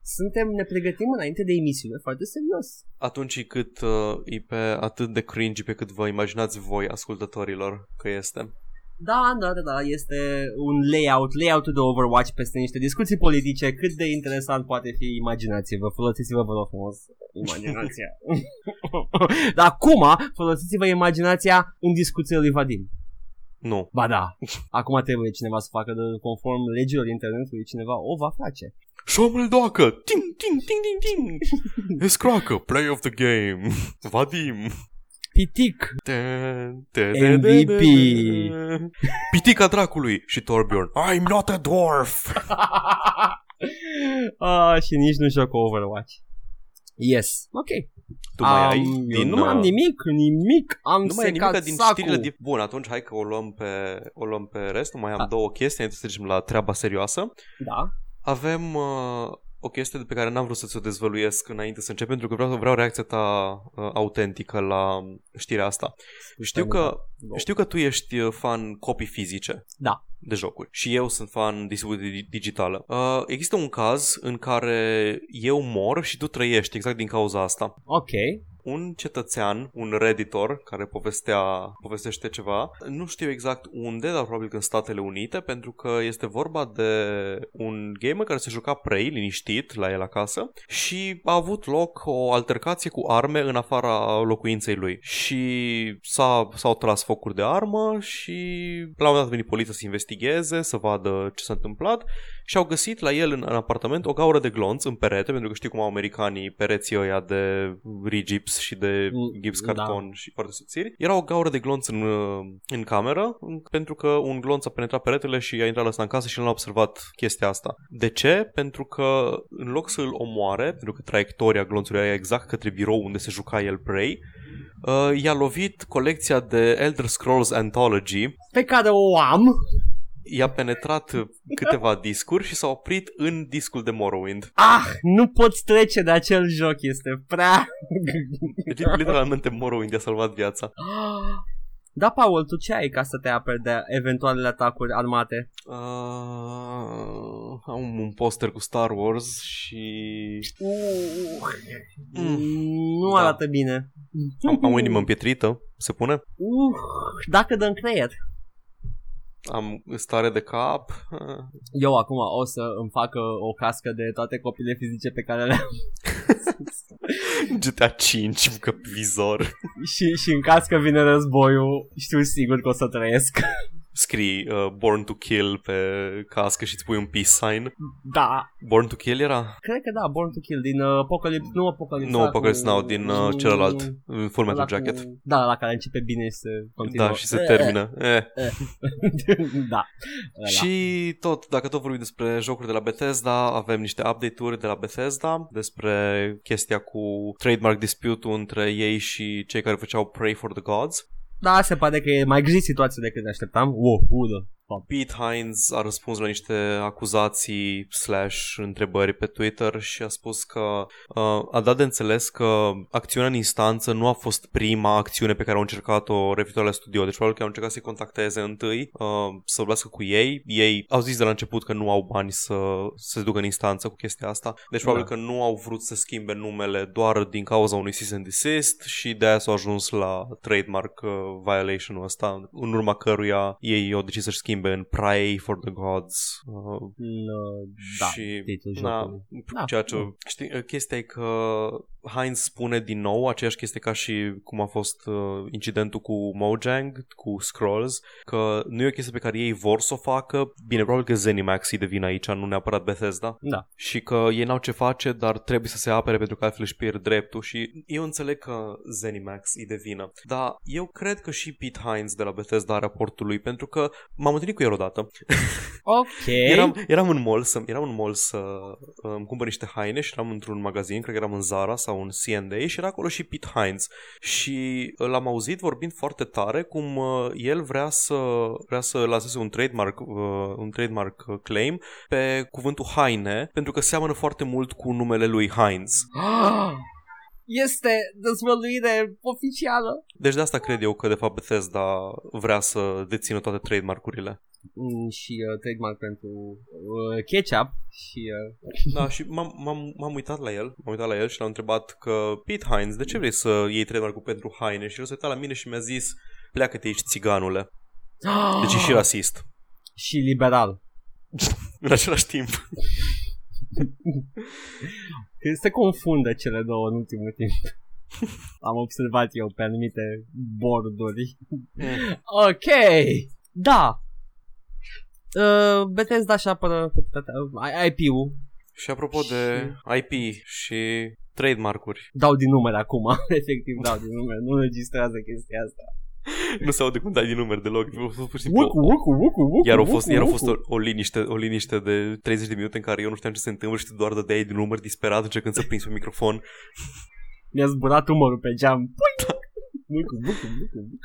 Suntem, ne pregătim înainte de emisiune foarte serios. Atunci cât uh, e pe atât de cringy pe cât vă imaginați voi, ascultătorilor, că este. Da, da, da, da, este un layout, layout de Overwatch peste niște discuții politice, cât de interesant poate fi imaginați-vă, folosiți-vă, vă rog frumos, imaginația. Dar acum, folosiți-vă imaginația în discuțiile lui Vadim. Nu. Ba da, acum trebuie cineva să facă de conform legilor internetului, cineva o va face. Șomul doacă! Ting, ting, ting, ting, ting! Escroacă! Play of the game! Vadim! Pitic! MVP! Pitica dracului! Și Torbjorn. I'm not a dwarf! ah, și nici nu joc Overwatch. Yes, ok. Tu mai Am- ai eu din... nu mai am uh, nimic, nimic, am Nu mai e secat nimic din sacul. știrile din... Bun, atunci hai că o luăm pe, o luăm pe rest. Nu mai am Da. două chestii înainte să trecem la treaba serioasă. Da, Avem uh, o chestie pe care n-am vrut să ți-o dezvăluiesc înainte să încep, pentru că vreau, vreau reacția ta uh, autentică la știrea asta. Știu că, Go. știu că tu ești uh, fan copii fizice Da. de jocuri și eu sunt fan distribuție di- digitală. Uh, există un caz în care eu mor și tu trăiești exact din cauza asta ok. Un cetățean, un redditor care povestea, povestește ceva, nu știu exact unde, dar probabil că în Statele Unite, pentru că este vorba de un gamer care se juca Prey, liniștit, la el acasă și a avut loc o altercație cu arme în afara locuinței lui. Și s-a, s-au tras focuri de armă și la un moment dat a venit poliția să investigheze, să vadă ce s-a întâmplat și au găsit la el în, în apartament o gaură de glonț în perete, pentru că știi cum au americanii pereții ăia de rigips și de Mm, gips da. carton și foarte subțiri. Era o gaură de glonț în, uh, în cameră, în- pentru că un glonț a penetrat peretele și a intrat ăsta în casă și nu a observat chestia asta. De ce? Pentru că în loc să îl omoare, pentru că traiectoria glonțului era exact către birou unde se juca el Prey, uh, i-a lovit colecția de Elder Scrolls Anthology Pe care o am. I-a penetrat câteva discuri și s-a oprit în discul de Morrowind. Ah, nu poți trece de acel joc, este prea... Deci, literalmente, Morrowind i-a salvat viața. Da, Paul, tu ce ai ca să te aperi de eventualele atacuri armate? Uh, am un poster cu Star Wars și Uh, Mm. Nu Da. arată bine. am, am o inimă împietrită, se pune. Uh, dacă dăm creier. Am stare de cap. Uh, Eu acum o să îmi facă o cască de toate copiile fizice pe care le am GTA 5 cu vizor. și, și în caz că vine războiul, știu sigur că o să trăiesc. Scrii uh, Born to Kill pe cască și îți pui un peace sign. Da, Born to Kill era? cred că da, Born to Kill din uh, Apocalypse, nu Apocalypse. Nu, ăla Apocalypse cu- Now, din uh, cu- celălalt, uh, Full Metal ăla Jacket. Cu, da, la care începe bine și se continuă. Da, și se termină. Eh. da. Ăla. Și tot, dacă tot vorbim despre jocuri de la Bethesda, avem niște update-uri de la Bethesda despre chestia cu trademark dispute între ei și cei care făceau Pray for the Gods. Da, se pare că e mai gri situația decât ne așteptam. Wow, udă. Pete Hines a răspuns la niște acuzații slash întrebări pe Twitter și a spus că uh, a dat de înțeles că acțiunea în instanță nu a fost prima acțiune pe care au încercat-o referitor la studio. Deci probabil că au încercat să-i contacteze întâi, uh, să vorbească cu ei. Ei au zis de la început că nu au bani să, să se ducă în instanță cu chestia asta. Deci probabil Da. că nu au vrut să schimbe numele doar din cauza unui cease and desist și de aia s-au ajuns la trademark uh, violation-ul ăsta, în urma căruia ei au decis să-și schimbe schimbe în Pray for the Gods. Uh, No, da, și, titlul na, jocului. Da, ceea ce, da. știi, chestia e că Heinz spune din nou aceeași chestie ca și cum a fost uh, incidentul cu Mojang, cu Scrolls, că nu e o chestie pe care ei vor să o facă. Bine, probabil că Zenimax îi devine aici, nu neapărat Bethesda. Da. Și că ei n-au ce face, dar trebuie să se apere pentru că altfel își pierd dreptul și eu înțeleg că Zenimax îi devină. Dar eu cred că și Pete Hines de la Bethesda are raportul lui, pentru că m-am întâlnit cu el odată. Ok. Eram, eram în mall să, eram în mall să uh, îmi cumpăr niște haine și eram într-un magazin, cred că eram în Zara sau în C&A și era acolo și Pete Hines și uh, l-am auzit vorbind foarte tare cum uh, el vrea să vrea să lanseze un trademark uh, un trademark uh, claim pe cuvântul haine pentru că seamănă foarte mult cu numele lui Hines. Este dezvăluire oficială. Deci de asta cred eu că de fapt Bethesda vrea să dețină toate trademarkurile. Mm, și uh, trademark pentru uh, ketchup și uh, Da, și m-am, m-am, m-am uitat la el, m-am uitat la el și l-am întrebat că Pete Hines, de ce vrei să iei trademark-ul pentru haine? Și el s-a uitat la mine și mi-a zis, pleacă-te aici, țiganule. Deci e și rasist. și liberal. În același timp. Că se confundă cele două în ultimul timp. Am observat eu pe anumite borduri. Ok. Da. Uh, Bethesda și apără uh, IP-ul. și apropo de IP și trademark-uri, Dau din numere acum. Efectiv dau din numere. Nu registrează chestia asta. nu se aude cum dai din număr deloc. A fost pur și simplu- Wuku, wuku, wuku, wuku, Iar a fost, wuku, iar a fost wuku. o, o, liniște, o liniște de 30 de minute în care eu nu știam ce se întâmplă și tu doar dădeai din număr disperat încercând să prinzi pe microfon. Mi-a zburat umărul pe geam. Pui! Wuku, wuku, wuku, wuku.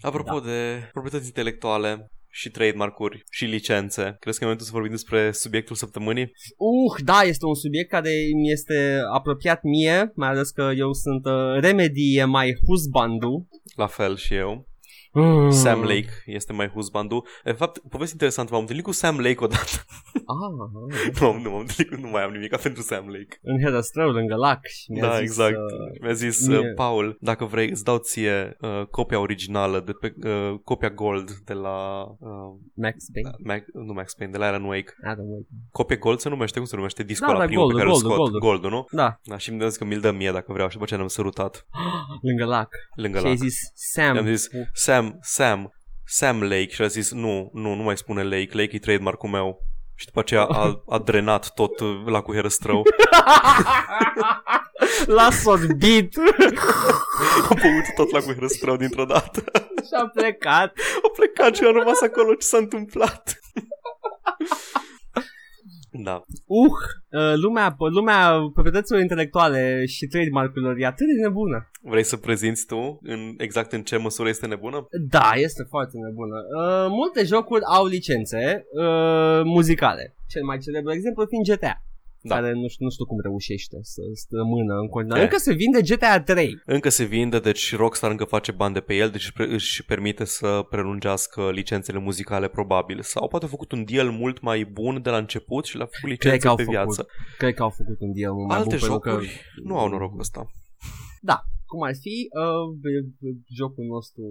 Apropo Da. de proprietăți intelectuale și trademark-uri și licențe, crezi că e momentul să vorbim despre subiectul săptămânii? Uh, da, este un subiect care mi este apropiat mie, mai ales că eu sunt uh, Remedy e mai husbandu. La fel și eu. Mm. Sam Lake este mai husbandu. De fapt, poveste interesantă, m-am întâlnit cu Sam Lake odată. Ah, ah, nu, nu m-am întâlnit cu, nu mai am nimic pentru Sam Lake. în Herăstrău, lângă lac. Și mi-a Da, zis, exact. Uh, Mi-a zis, mie- uh, Paul, dacă vrei, îți dau ție uh, copia originală, de pe, uh, copia gold de la... Uh, Max Payne. Mac, nu Max Payne, de la Alan Wake. Adam Wake. Copia gold se numește, cum se numește? Discul Da, ăla da, primul pe gold, care gold, îl scot. gold. Gold, nu? Da, Da, și mi-a zis că mi-l dă mie dacă vreau și după ce ne-am sărutat lângă lac. lângă și lac. ai zis Sam. I-am zis, Sam, Sam, Sam Lake și a zis, nu, nu, nu mai spune Lake, Lake e trademark-ul meu. Și după aceea a, a drenat tot uh, lacul Herăstrău. L-a sorbit a băut tot lacul Herăstrău dintr-o dată. și a plecat. a plecat și a rămas acolo ce s-a întâmplat. Da. Uh, uh, lumea, lumea proprietăților intelectuale și trademark-urilor e atât de nebună. Vrei să prezinți tu în, exact în ce măsură este nebună? Da, este foarte nebună. Uh, multe jocuri au licențe uh, muzicale. Cel mai celebru exemplu fiind GTA. Da. Care nu știu, nu știu cum reușește să strămână în continuare. Eh. Încă se vinde GTA 3. Încă se vinde, deci Rockstar încă face bani de pe el, deci pre- își permite să prelungească licențele muzicale probabil. Sau poate a făcut un deal mult mai bun de la început și le-a făcut Cred licențe că au pe făcut viață. Cred că au făcut un deal mult mai Alte bun. pentru jocuri Că, nu au norocul ăsta. Da, cum ar fi uh, b- b- jocul nostru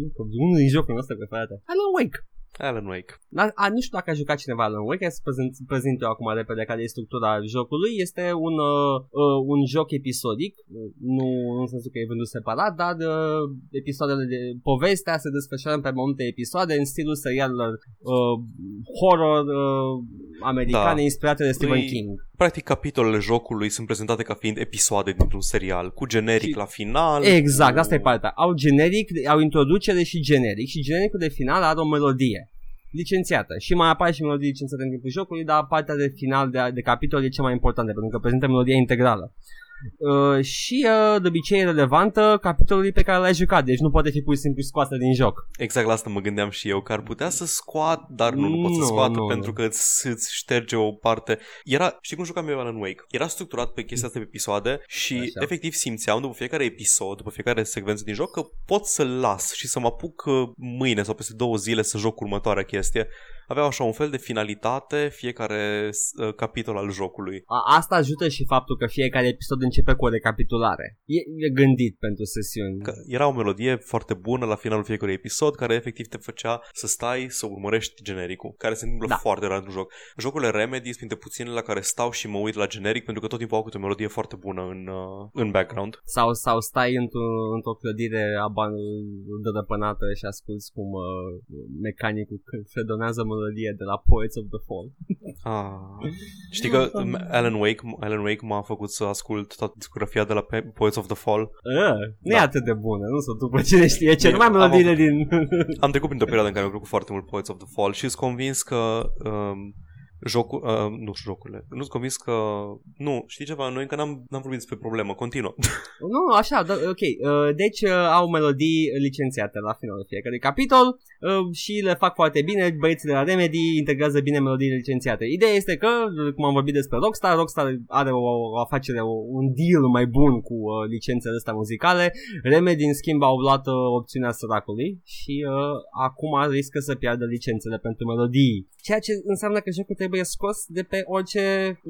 nu, unul din jocurile noastre preferate. Alan Wake. Alan Wake. Da, a, nu știu dacă a jucat cineva Alan Wake, hai să prezint, prezint eu acum repede care e structura jocului. Este un, uh, uh, un joc episodic, uh, nu în sensul că e vândut separat, dar uh, episoadele de povestea se desfășoară pe mai multe episoade în stilul serialelor uh, horror uh, americane Da. inspirate de Stephen Îi- King. Practic, capitolele jocului sunt prezentate ca fiind episoade dintr-un serial, cu generic Și- la final. Exact, cu... asta e partea. Au generic, au introducere și generic și genericul de final are o melodie licențiată și mai apare și melodie licențiată în timpul jocului, dar partea de final de, de capitol e cea mai importantă pentru că prezintă melodia integrală. Uh, și uh, de obicei e relevantă capitolului pe care l-ai jucat, deci nu poate fi pur și simplu scoasă din joc. Exact la asta mă gândeam și eu, că ar putea să scoat, dar nu, nu pot să Nu, scoată nu, pentru nu. că îți, îți șterge o parte. Era, știi cum jucam eu Alan Wake? Era structurat pe chestia asta pe episoade și Așa. efectiv simțeam după fiecare episod, după fiecare secvență din joc că pot să las și să mă apuc uh, mâine sau peste două zile să joc următoarea chestie. aveau așa un fel de finalitate fiecare uh, capitol al jocului. A, asta ajută și faptul că fiecare episod începe cu o recapitulare. E, e gândit pentru sesiuni. Că era o melodie foarte bună la finalul fiecărui episod care efectiv te făcea să stai să urmărești genericul, care se întâmplă Da. foarte rar în joc. Jocurile Remedy sunt printre puținele la care stau și mă uit la generic pentru că tot timpul au câte o melodie foarte bună în, uh, în background. Sau, sau stai într-o, într-o clădire aban dărăpânată și asculti cum uh, mecanicul c- fredonează melodie de la Poets of the Fall. Ah. Știi că Alan Wake, Alan Wake m-a făcut să ascult toată discografia de la Pe- Poets of the Fall. Uh, nu e Da. atât de bună, nu sunt după cine știe ce, numai Am melodiile avut- din... Am trecut printr-o perioadă în care mi-a plăcut foarte mult Poets of the Fall și sunt convins că um, jocul, uh, nu jocurile, nu sunt convins că, nu, știi ceva, noi încă n-am, n-am vorbit despre problemă, continuă. Nu, așa, da, ok. Uh, deci uh, au melodii licențiate la finalul fiecărui capitol uh, și le fac foarte bine. Băieții de la Remedy integrează bine melodiile licențiate. Ideea este că, uh, cum am vorbit despre Rockstar, Rockstar are o, o afacere, o, un deal mai bun cu uh, licențele astea muzicale. Remedy, în schimb, au luat uh, opțiunea săracului și uh, acum riscă să piardă licențele pentru melodii. Ceea ce înseamnă că jocul trebuie scos de pe orice,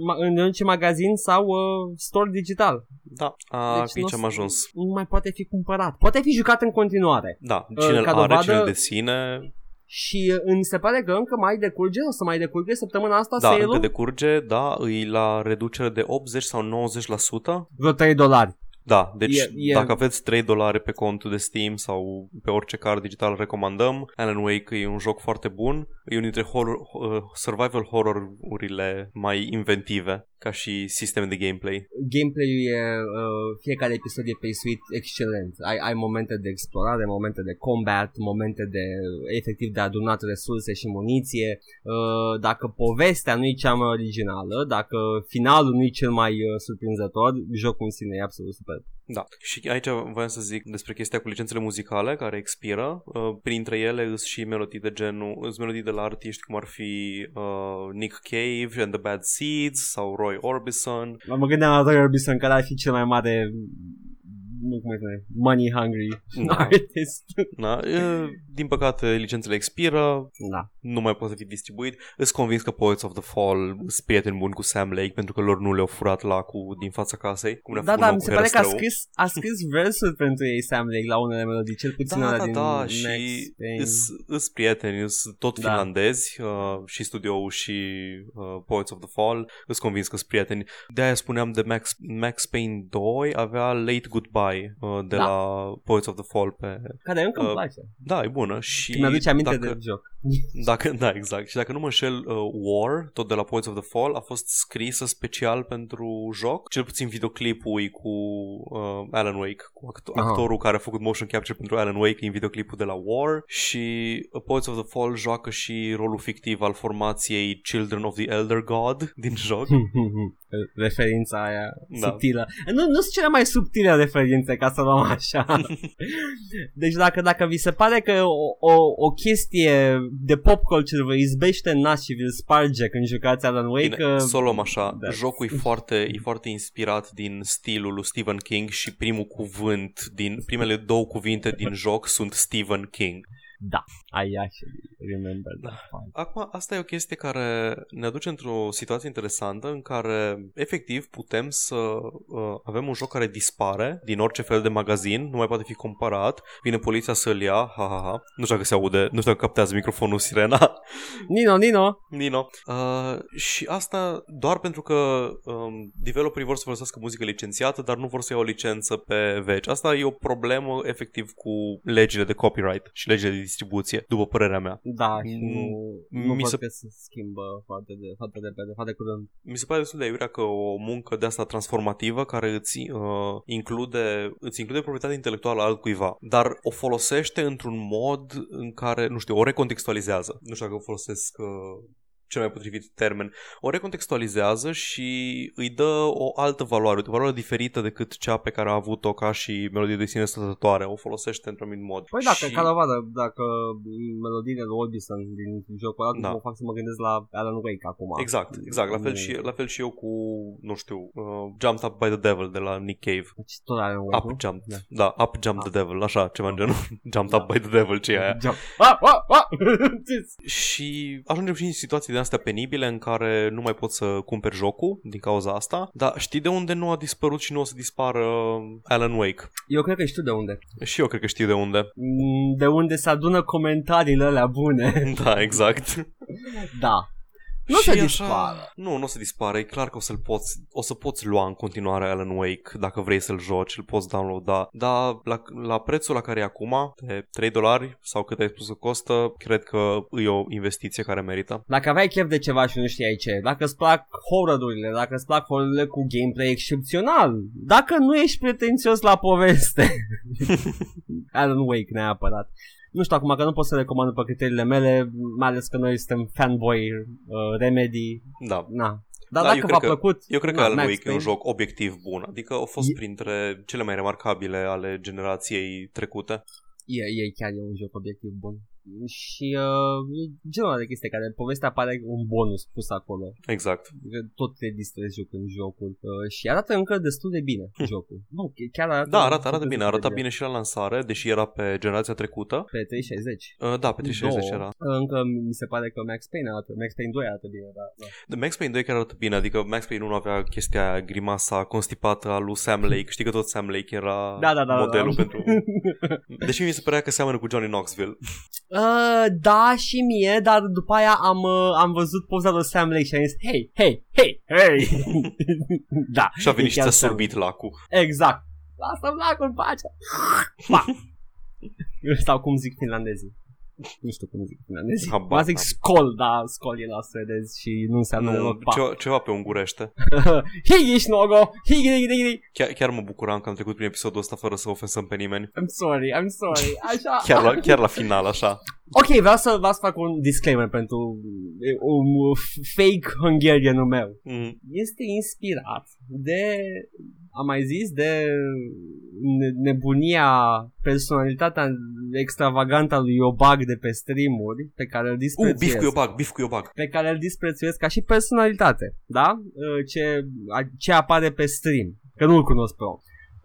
ma- în orice magazin sau uh, store digital. Da, a, deci nu aici o am să- ajuns. Nu mai poate fi cumpărat. Poate fi jucat în continuare. Da, Uh, cine îl ca are, dovadă- cine îl deține, Și uh, îmi se pare că încă mai decurge, o să mai decurge săptămâna asta da, sale-ul? încă decurge, da, îi la reducere de 80 sau 90%. Vreo 3 dolari. Da, deci E- e- dacă aveți 3 dolari pe contul de Steam sau pe orice card digital recomandăm, Alan Wake e un joc foarte bun, e unul dintre horror, uh, survival horror-urile mai inventive ca și sisteme de gameplay. Gameplay-ul e, uh, fiecare episod e paceuit excelent. Ai, ai momente de explorare, momente de combat, momente de efectiv de adunat resurse și muniție. Uh, dacă povestea nu e cea mai originală, dacă finalul nu e cel mai uh, surprinzător, jocul în sine e absolut super. Da. Și aici voiam să zic despre chestia cu licențele muzicale care expiră. Uh, printre ele îs și melodii de genul, îs melodii de la artiști cum ar fi uh, Nick Cave and the Bad Seeds sau Roy Orbison. Mă gândeam la Roy Orbison care ar fi cel mai mare nu cum îi spune, money hungry Da. artist. Da? Uh, din păcate licențele expiră, da. nu mai poate fi distribuit. Îs convins că Poets of the Fall sunt prieteni buni cu Sam Lake pentru că lor nu le-au furat lacul din fața casei. Cum ne-a Da, făcut da, nouă mi cu se pare că a Herăstrău. scris, a scris versuri pentru ei Sam Lake la unele melodii, cel puțin Da, alea da, din da, Next și Thing. îs, îs prieteni, îs tot Da. finlandezi uh, și studioul și uh, Poets of the Fall, îs convins că sunt prieteni. De-aia spuneam de Max, Max Payne 2 avea Late Goodbye uh, de Da. la Poets of the Fall pe... Care încă îmi uh, place. Da, e bună și Mi-aduce aminte dacă, de joc. dacă, da, exact. Și dacă nu mă înșel, uh, War, tot de la Poets of the Fall, a fost scrisă special pentru joc. Cel puțin videoclipul e cu uh, Alan Wake, cu acto- Aha. actorul care a făcut motion capture pentru Alan Wake în videoclipul de la War. Și uh, Poets of the Fall joacă și rolul fictiv al formației Children of the Elder God din joc. Referința aia Da. subtilă. Nu, nu sunt cele mai subtile referințe, ca să luăm așa. deci dacă, dacă vi se pare că o, o, o chestie de pop culture vă izbește în nas și vi-l sparge când jucați Alan Wake, Bine, uh, să o luăm așa. da. Jocul e foarte, e foarte inspirat din stilul lui Stephen King și primul cuvânt din primele două cuvinte din joc sunt Stephen King. Da, I actually remember that part. Acum, asta e o chestie care ne aduce într-o situație interesantă în care efectiv putem să uh, avem un joc care dispare din orice fel de magazin, nu mai poate fi comparat, vine poliția să-l ia, ha, ha, ha. nu știu dacă se aude, nu știu dacă captează microfonul sirena, Nino, Nino, Nino. Uh, și asta doar pentru că um, developerii vor să folosească muzică licențiată, dar nu vor să iau o licență pe veci. Asta e o problemă efectiv cu legile de copyright și legile de distribuție, după părerea mea. da, și nu, nu mi văd se- că se schimbă foarte, de, foarte repede, foarte curând. Mi se pare destul de aiurea că o muncă de asta transformativă care îți, uh, include, îți include proprietatea intelectuală al cuiva, dar o folosește într-un mod în care, nu știu, o recontextualizează. Nu știu dacă o folosesc uh, cel mai potrivit termen, o recontextualizează și îi dă o altă valoare, o valoare diferită decât cea pe care a avut-o ca și melodie de sine stătătoare. O folosește într-un anumit mod. Păi dacă, și... ca dovadă, dacă melodiile lui Orbison din jocul ăla Da. mă fac să mă gândesc la Alan Wake acum. Exact, exact. La fel, Nu- și, la fel și eu cu, nu știu, uh, Jumped Up by the Devil de la Nick Cave. Deci tot Alan Wake, Up nu? Jumped. Da. Da, Up Jumped the Devil, așa, ceva în genul. Jumped Da. Up by the Devil, ce e aia. Jump. Ah, ah, ah! Și ajungem și în situații de astea penibile în care nu mai poți să cumperi jocul din cauza asta, dar știi de unde nu a dispărut și nu o să dispară Alan Wake? Eu cred că știu de unde. Și eu cred că știu de unde. Mm, De unde se adună comentariile alea bune. Da, exact. Da. Nu Și se așa- dispară. Nu, nu o să dispară. E clar că o să-l poți, o să poți lua în continuare Alan Wake dacă vrei să-l joci, îl poți downloada. Dar la, la prețul la care e acum, de 3 dolari sau cât ai spus că costă, cred că e o investiție care merită. Dacă aveai chef de ceva și nu știai ce, dacă îți plac horror-urile, dacă îți plac horror cu gameplay excepțional, dacă nu ești pretențios la poveste. Alan Wake neapărat. Nu știu acum că nu pot să recomand după criteriile mele, mai ales că noi suntem fanboy uh, Remedy. Da. Na. Dar Da, dacă eu v-a cred că- plăcut, Eu cred că na, Alan Max Wake e un Payne. joc obiectiv bun. Adică au fost E- printre cele mai remarcabile ale generației trecute. E, e chiar e un joc obiectiv bun. Și uh, e genul ăla de chestie care povestea pare un bonus pus acolo. Exact. Că tot te distrezi jucând jocul uh, și arată încă destul de bine jocul. Nu, ch- chiar arată Da, arată, arată destul bine. de Arată bine și la lansare, deși era pe generația trecută. Pe 360. Uh, Da, pe 360 Două. era. Încă mi se pare că Max Payne arată, Max Payne 2 arată bine, da. da. The Max Payne 2 chiar arată bine, adică Max Payne 1 avea chestia aia, grimasa constipată a lui Sam Lake. Știi că tot Sam Lake era Da, da, da, modelul da. pentru... Deși mi se părea că seamănă cu Johnny Knoxville. Uh, da, și mie, dar după aia am, uh, am văzut poza lui Sam Lake și am zis, hei, hei, hei, hei. da. Și a venit e și chiar ți-a Sam sorbit lacul. Exact. Lasă-mi lacul în pace. Pa. Sau cum zic finlandezii. Nu știu cum zic finlandezii. Habar Mă zic n-am. skol, da, skol e la suedez și nu înseamnă Nu, deloc pa. ceva, ceva pe ungurește. Higi nogo, higi higi higi. Chiar, chiar mă bucuram că am trecut prin episodul ăsta fără să ofensăm pe nimeni. I'm sorry, I'm sorry. Așa. Chiar la, chiar la final, așa. Ok, vreau să, vreau să fac un disclaimer pentru e, un fake Hungarianul meu. Mm. Este inspirat de, am mai zis, de ne- nebunia, personalitatea extravagantă a lui Iobag de pe streamuri pe care îl Uh, disprețuiesc. bif cu iobag, bif cu iobag. pe care îl disprețuiesc ca și personalitate, da? Uh, Ce, a- ce apare pe stream, că nu-l cunosc pe om.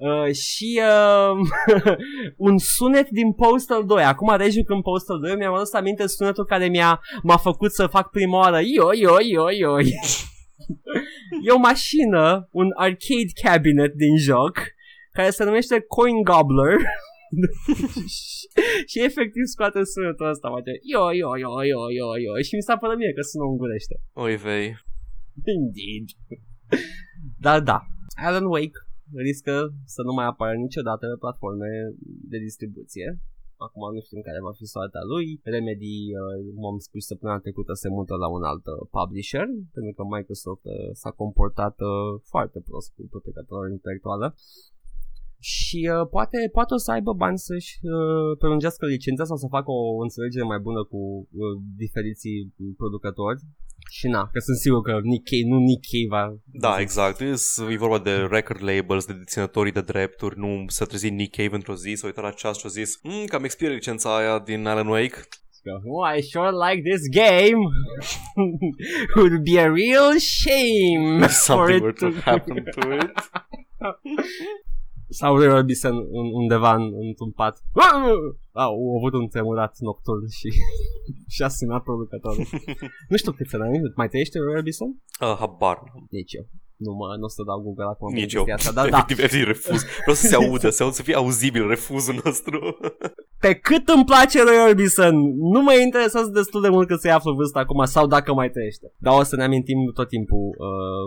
Uh, și uh, un sunet din Postal 2 Acum rejucând Postal 2 Mi-am adus aminte sunetul care mi-a m-a făcut să fac prima oară Io, io, io, io E o mașină Un arcade cabinet din joc Care se numește Coin Gobbler și efectiv scoate sunetul ăsta face Io, io, io, io, io, io Și mi s-a părut mie că sună ungurește Oi vei. Indeed. Dar da, Alan Wake riscă să nu mai apară niciodată pe platforme de distribuție. Acum nu știm care va fi soarta lui. Remedy, uh, cum am spus săptămâna trecută, se mută la un alt uh, publisher, pentru că Microsoft uh, s-a comportat uh, foarte prost cu proprietatea lor intelectuală. Și uh, poate, poate o să aibă bani să-și uh, prelungească licența sau să facă o înțelegere mai bună cu uh, diferiții producători. Și na, că sunt sigur că Nick Cave, nu Nick Cave va... Da, exact. E vorba de record labels, de deținătorii de drepturi. Nu s-a trezit Nick Cave într-o zi, s-a uitat la ceas și a zis mm, că am expirat licența aia din Alan Wake. Oh, I sure like this game. Would be a real shame for Something it were to happen to it. Sau Ray Orbison un- undeva în, într-un pat. A, au avut un tremurat nocturn și și-a sunat producătorul. nu știu cât să mai trăiește Ray Orbison? Uh, habar. n-am. Nici eu. Nu, mă, nu o să dau Google acum. pe Nici eu. chestia Asta, dar da, Efectiv, efectiv, refuz. Vreau să se audă, să, aud, să fie auzibil refuzul nostru. pe cât îmi place Roy Orbison, nu mă interesează destul de mult că se află vârsta acum sau dacă mai trăiește. Dar o să ne amintim tot timpul uh,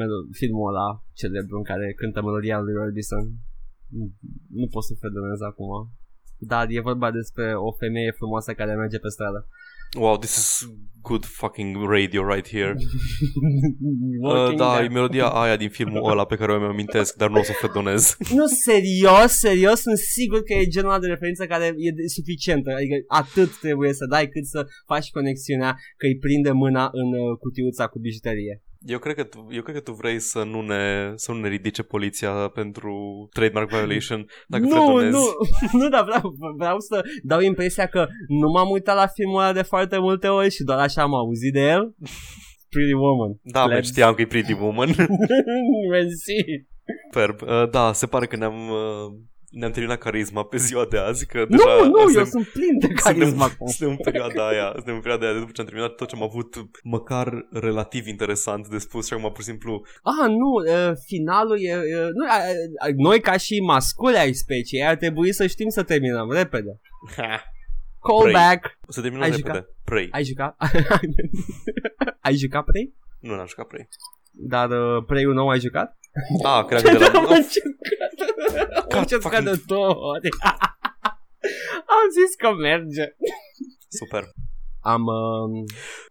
melo- filmul ăla celebru în care cântă melodia lui Roy Orbison. Nu, nu pot să fedonez acum. Dar e vorba despre o femeie frumoasă care merge pe stradă. Wow, this is good fucking radio right here. Uh, Walking da, Dead. e melodia aia din filmul ăla pe care o mi-amintesc, dar nu o să o fredonez. Nu, serios, serios, sunt sigur că e genul ăla de referință care e de- suficientă. Adică atât trebuie să dai cât să faci conexiunea că îi prinde mâna în uh, cutiuța cu bijuterie. Eu cred, că tu, eu cred că tu vrei să nu ne, să nu ne ridice poliția pentru trademark violation dacă nu, fredonezi. nu, nu, dar vreau, vreau să dau impresia că nu m-am uitat la filmul ăla de foarte multe ori și doar așa am auzit de el. Pretty Woman. Da, mă, Plebs. știam că e Pretty Woman. Mersi. Superb. Uh, da, se pare că ne-am, uh, ne-am terminat carisma pe ziua de azi, că Nu, deja nu, eu suntem- sunt plin de carisma acum. Suntem, suntem în perioada aia, suntem în perioada aia, după ce am terminat tot ce am avut măcar relativ interesant de spus și acum pur și simplu Ah, nu, uh, finalul e... Uh, nu, uh, uh, noi ca și masculi ai speciei ar trebui să știm să terminăm repede. Callback. o să terminăm Ai repede. jucat? Prey. Ai jucat? ai jucat Prey? Nu n-am jucat Prey. Dar uh, Prey-ul nou ai jucat? Ah, cream că de la... Am încercat. Am încercat de două ori. Am zis că merge. Super. Am... Uh,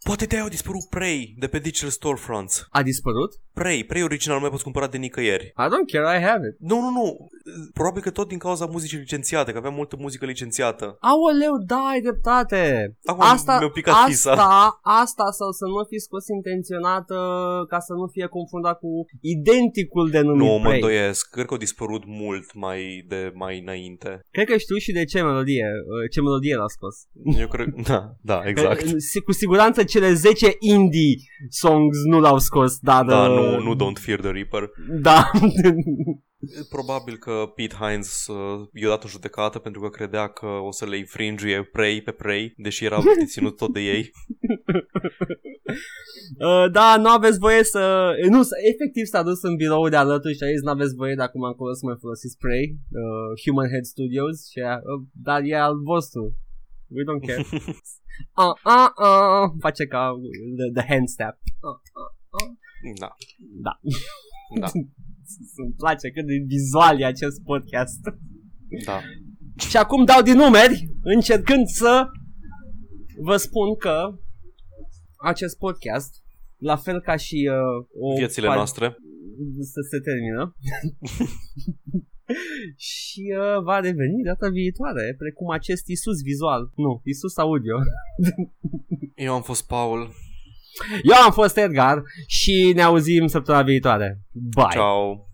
Poate de-aia au dispărut Prey de pe Digital Storefronts. a dispărut? Prey, Prey original nu mai poți cumpăra de nicăieri. I don't care, I have it. Nu, nu, nu. Probabil că tot din cauza muzicii licențiate, că aveam multă muzică licențiată. Aoleu, da, ai dreptate. Acum asta, mi-a picat asta, fisa. asta sau să nu fi scos intenționat uh, ca să nu fie confundat cu identicul de numit Nu, mă Prey. îndoiesc. Cred că au dispărut mult mai de mai înainte. Cred că știu și de ce melodie, uh, ce melodie l-a scos. Eu cred... Da, da, exact. Că, uh, Cu siguranță cele 10 indie songs nu l-au scos, dar... Da, uh, nu, nu Don't Fear the Reaper. Da. Probabil că Pete Hines uh, i-a dat o judecată pentru că credea că o să le infringe Prey pe Prey, deși era ținut tot de ei. Uh, da, nu aveți voie să... Nu, s- efectiv s-a dus în birou de alături și a zis nu aveți voie de acum încolo să mai folosiți spray, uh, Human Head Studios, și a, uh, dar e al vostru. We don't care. uh, uh, uh, face ca the, the hand step. Uh, uh, uh. Da, Da. da, Îmi place cât de vizual e acest podcast. da. Și acum dau din numeri, încercând să vă spun că acest podcast, la fel ca și uh, o Viețile par- noastre. să se termină. și uh, va reveni data viitoare, precum acest Isus vizual. Nu, Isus audio. Eu am fost Paul. Eu am fost Edgar și ne auzim săptămâna viitoare. Bye! Ciao.